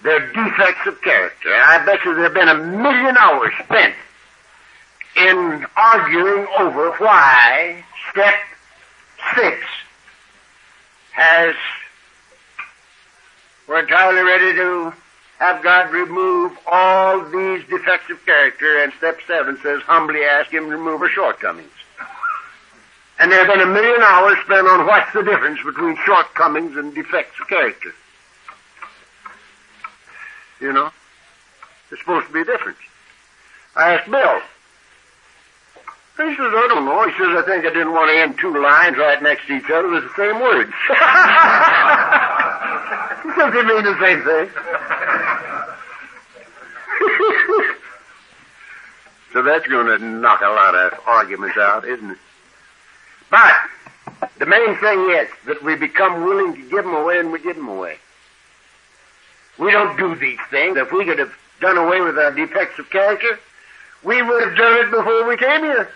They're defects of character. I bet you there have been a million hours spent in arguing over why step six has, we're entirely ready to have God remove all these defects of character, and step seven says humbly ask Him to remove our shortcomings. And there have been a million hours spent on what's the difference between shortcomings and defects of character. You know? There's supposed to be a difference. I asked Bill. He says, I don't know. He says, I think I didn't want to end two lines right next to each other with the same words. [LAUGHS] [LAUGHS] he says mean the same thing. so that's going to knock a lot of arguments out, isn't it? But the main thing is that we become willing to give them away and we give them away. We don't do these things. If we could have done away with our defects of character, we would have done it before we came here.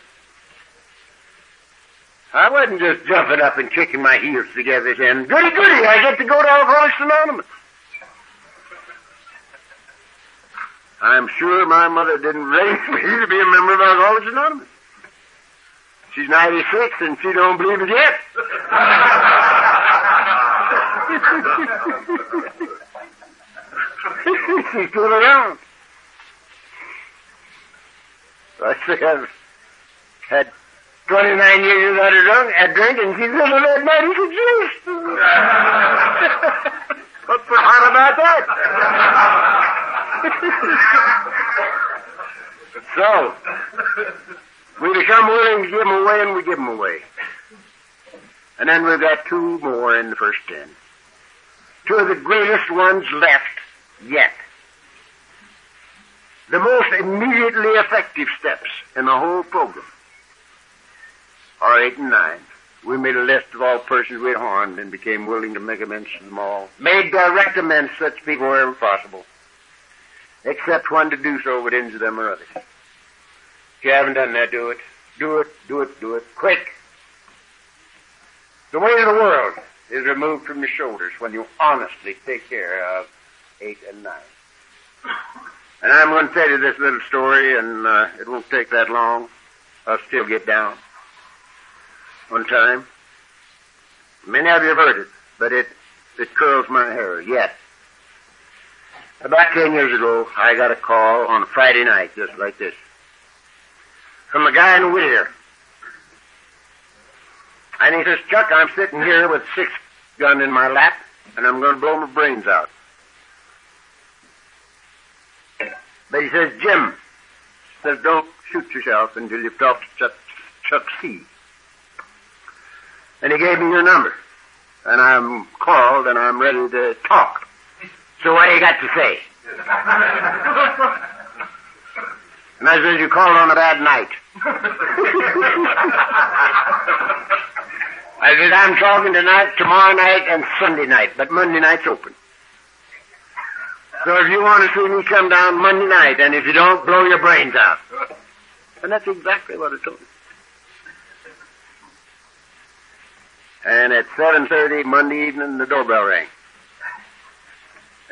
I wasn't just jumping up and kicking my heels together saying, goody goody, I get to go to Alcoholics Anonymous. I'm sure my mother didn't raise [LAUGHS] me to be a member of Alcoholics Anonymous. She's 96 and she don't believe it yet. [LAUGHS] She's still around. I say I've had 29 years without a drunk, a drink, and she's living at 96 years. What's so hot about that? [LAUGHS] so, we become willing to give them away, and we give them away. And then we've got two more in the first ten. Two of the greatest ones left yet. The most immediately effective steps in the whole program are eight and nine. We made a list of all persons we had harmed and became willing to make amends to them all. Made direct amends to such people wherever possible. Except when to do so would injure them or others. If you haven't done that, do it. Do it, do it, do it. Quick. The weight of the world is removed from your shoulders when you honestly take care of eight and nine. And I'm going to tell you this little story, and uh, it won't take that long. I'll still get down. One time, many of you have heard it, but it it curls my hair yet. About ten years ago, I got a call on a Friday night, just like this, from a guy in Whittier. And he says, Chuck, I'm sitting here with six gun in my lap, and I'm going to blow my brains out. But he says, Jim, says, don't shoot yourself until you've talked to Chuck, Chuck C. And he gave me your number. And I'm called and I'm ready to talk. So what do you got to say? and I says, you called on a bad night. [LAUGHS] I said, I'm talking tonight, tomorrow night, and Sunday night, but Monday night's open. So if you want to see me come down Monday night, and if you don't, blow your brains out. And that's exactly what I told him. And at 7.30 Monday evening, the doorbell rang.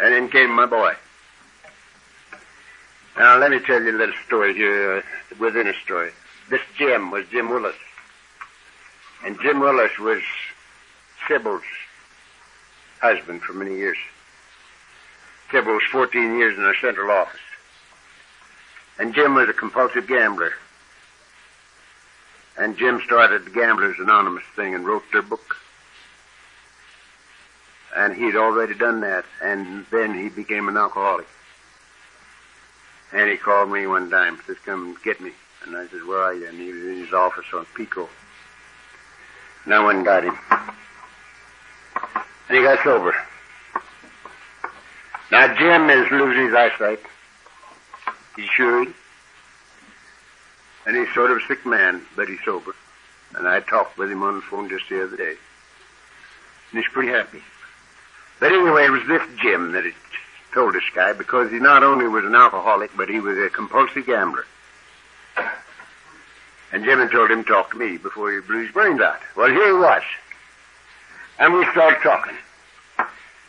And in came my boy. Now, let me tell you a little story here, uh, within a story. This Jim was Jim Willis. And Jim Willis was Sybil's husband for many years. Sybil was 14 years in the central office. And Jim was a compulsive gambler. And Jim started the Gamblers Anonymous thing and wrote their book. And he'd already done that, and then he became an alcoholic. And he called me one time, says, come get me. And I said, where are you? And he was in his office on Pico. And I went and got him. And he got sober. Now Jim is losing his eyesight. He's sure and he's sort of a sick man, but he's sober. And I talked with him on the phone just the other day. And he's pretty happy. But anyway, it was this Jim that had told this guy because he not only was an alcoholic, but he was a compulsive gambler. And Jim had told him to talk to me before he blew his brains out. Well, here he was. And we started talking.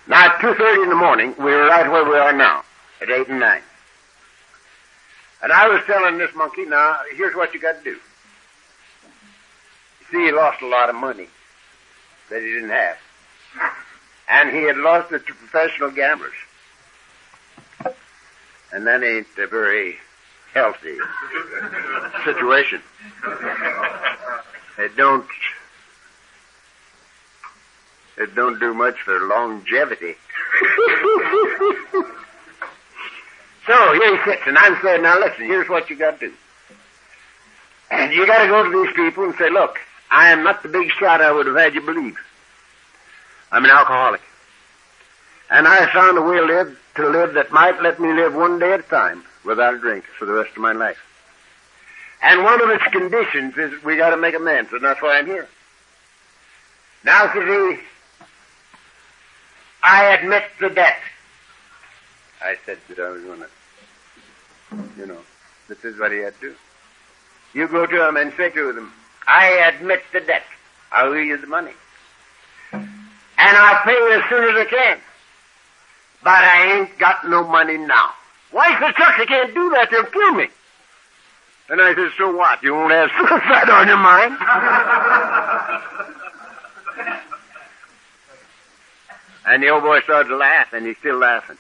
Now, at 2.30 in the morning, we were right where we are now, at 8 and 9. And I was telling this monkey, now, here's what you got to do. You see, he lost a lot of money that he didn't have. And he had lost it to professional gamblers. And that ain't a very healthy [LAUGHS] situation. It don't, it don't do much for longevity. [LAUGHS] So here he sits, and I'm saying, now listen, here's what you got to do. And you got to go to these people and say, look, I am not the big shot I would have had you believe. I'm an alcoholic. And I found a way to live, to live that might let me live one day at a time without a drink for the rest of my life. And one of its conditions is we got to make amends, and that's why I'm here. Now, says I admit the debt. I said that I was to, you know, this is what he had to do. You go to him and say to them, I admit the debt. I'll owe you the money. And I'll pay you as soon as I can. But I ain't got no money now. Why, said, Chuck, you can't do that. They'll kill me. And I said, so what? You won't have [LAUGHS] suicide on your mind? [LAUGHS] and the old boy started to laugh, and he's still laughing.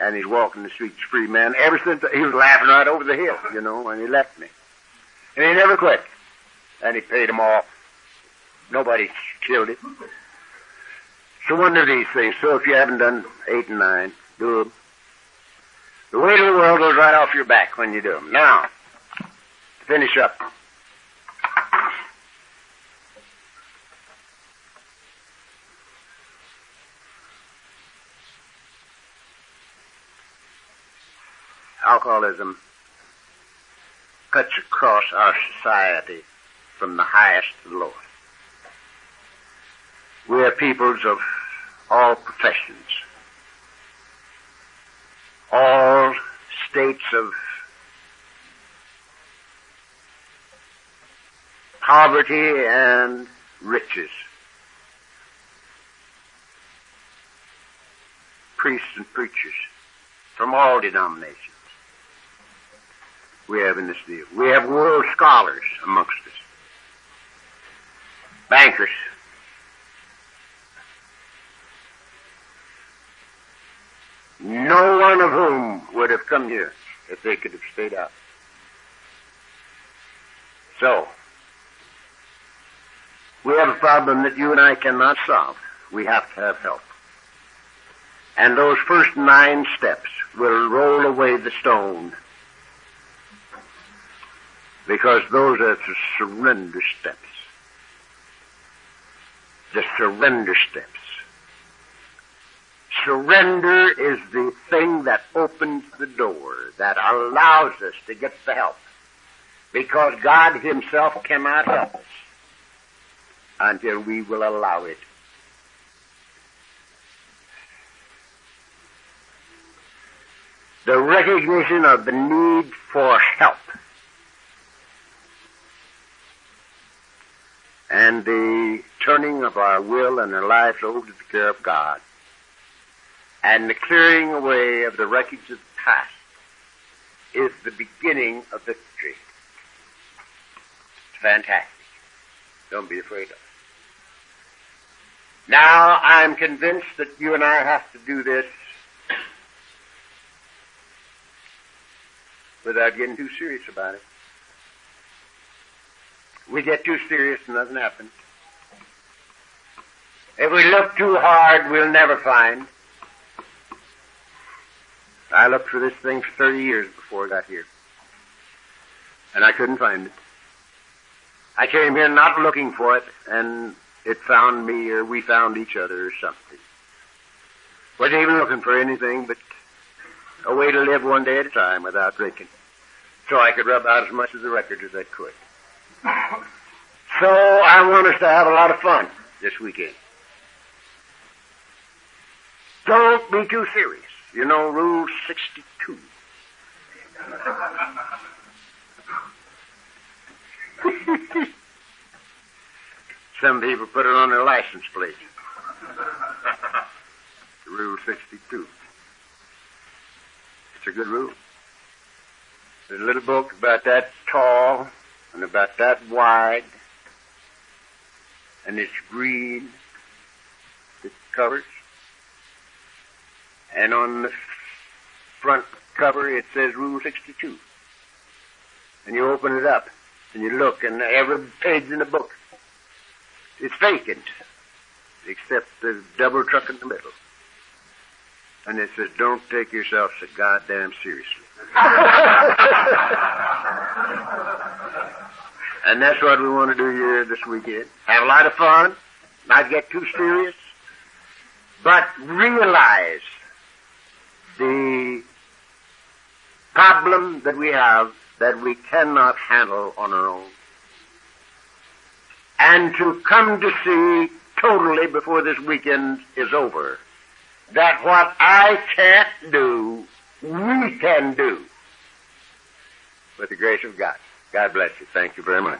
And he's walking the streets free, man. Ever since he was laughing right over the hill, you know, and he left me. And he never quit. And he paid him off. Nobody killed him. So one of these things. So if you haven't done eight and nine, do them. The weight of the world goes right off your back when you do them. Now, finish up. Alcoholism cuts across our society from the highest to the lowest. We are peoples of all professions, all states of poverty and riches. Priests and preachers from all denominations we have in this deal. We have world scholars amongst us. Bankers. No one of whom would have come here if they could have stayed out. So, we have a problem that you and I cannot solve. We have to have help. And those first nine steps will roll away the stone because those are the surrender steps. The surrender steps. Surrender is the thing that opens the door, that allows us to get the help. Because God Himself cannot help us until we will allow it. The recognition of the need for help and the turning of our will and our lives over to the care of God, and the clearing away of the wreckage of the past is the beginning of victory. It's fantastic. Don't be afraid of it. Now, I'm convinced that you and I have to do this without getting too serious about it. We get too serious and nothing happens. If we look too hard, we'll never find. I looked for this thing for 30 years before I got here. And I couldn't find it. I came here not looking for it, and it found me, or we found each other, or something. Wasn't even looking for anything but a way to live one day at a time without drinking. So I could rub out as much of the record as I could. So I want us to have a lot of fun this weekend. Don't be too serious. You know Rule 62. [LAUGHS] Some people put it on their license plate. [LAUGHS] Rule 62. It's a good rule. There's a little book about that tall and about that wide, and it's green, the covers, and on the front cover it says Rule 62. And you open it up, and you look, and every page in the book is vacant, except the double truck in the middle. And it says, don't take yourself so goddamn seriously. [LAUGHS] And that's what we want to do here this weekend. Have a lot of fun, not get too serious, but realize the problem that we have that we cannot handle on our own. And to come to see totally before this weekend is over that what I can't do, we can do with the grace of God. God bless you. Thank you very much.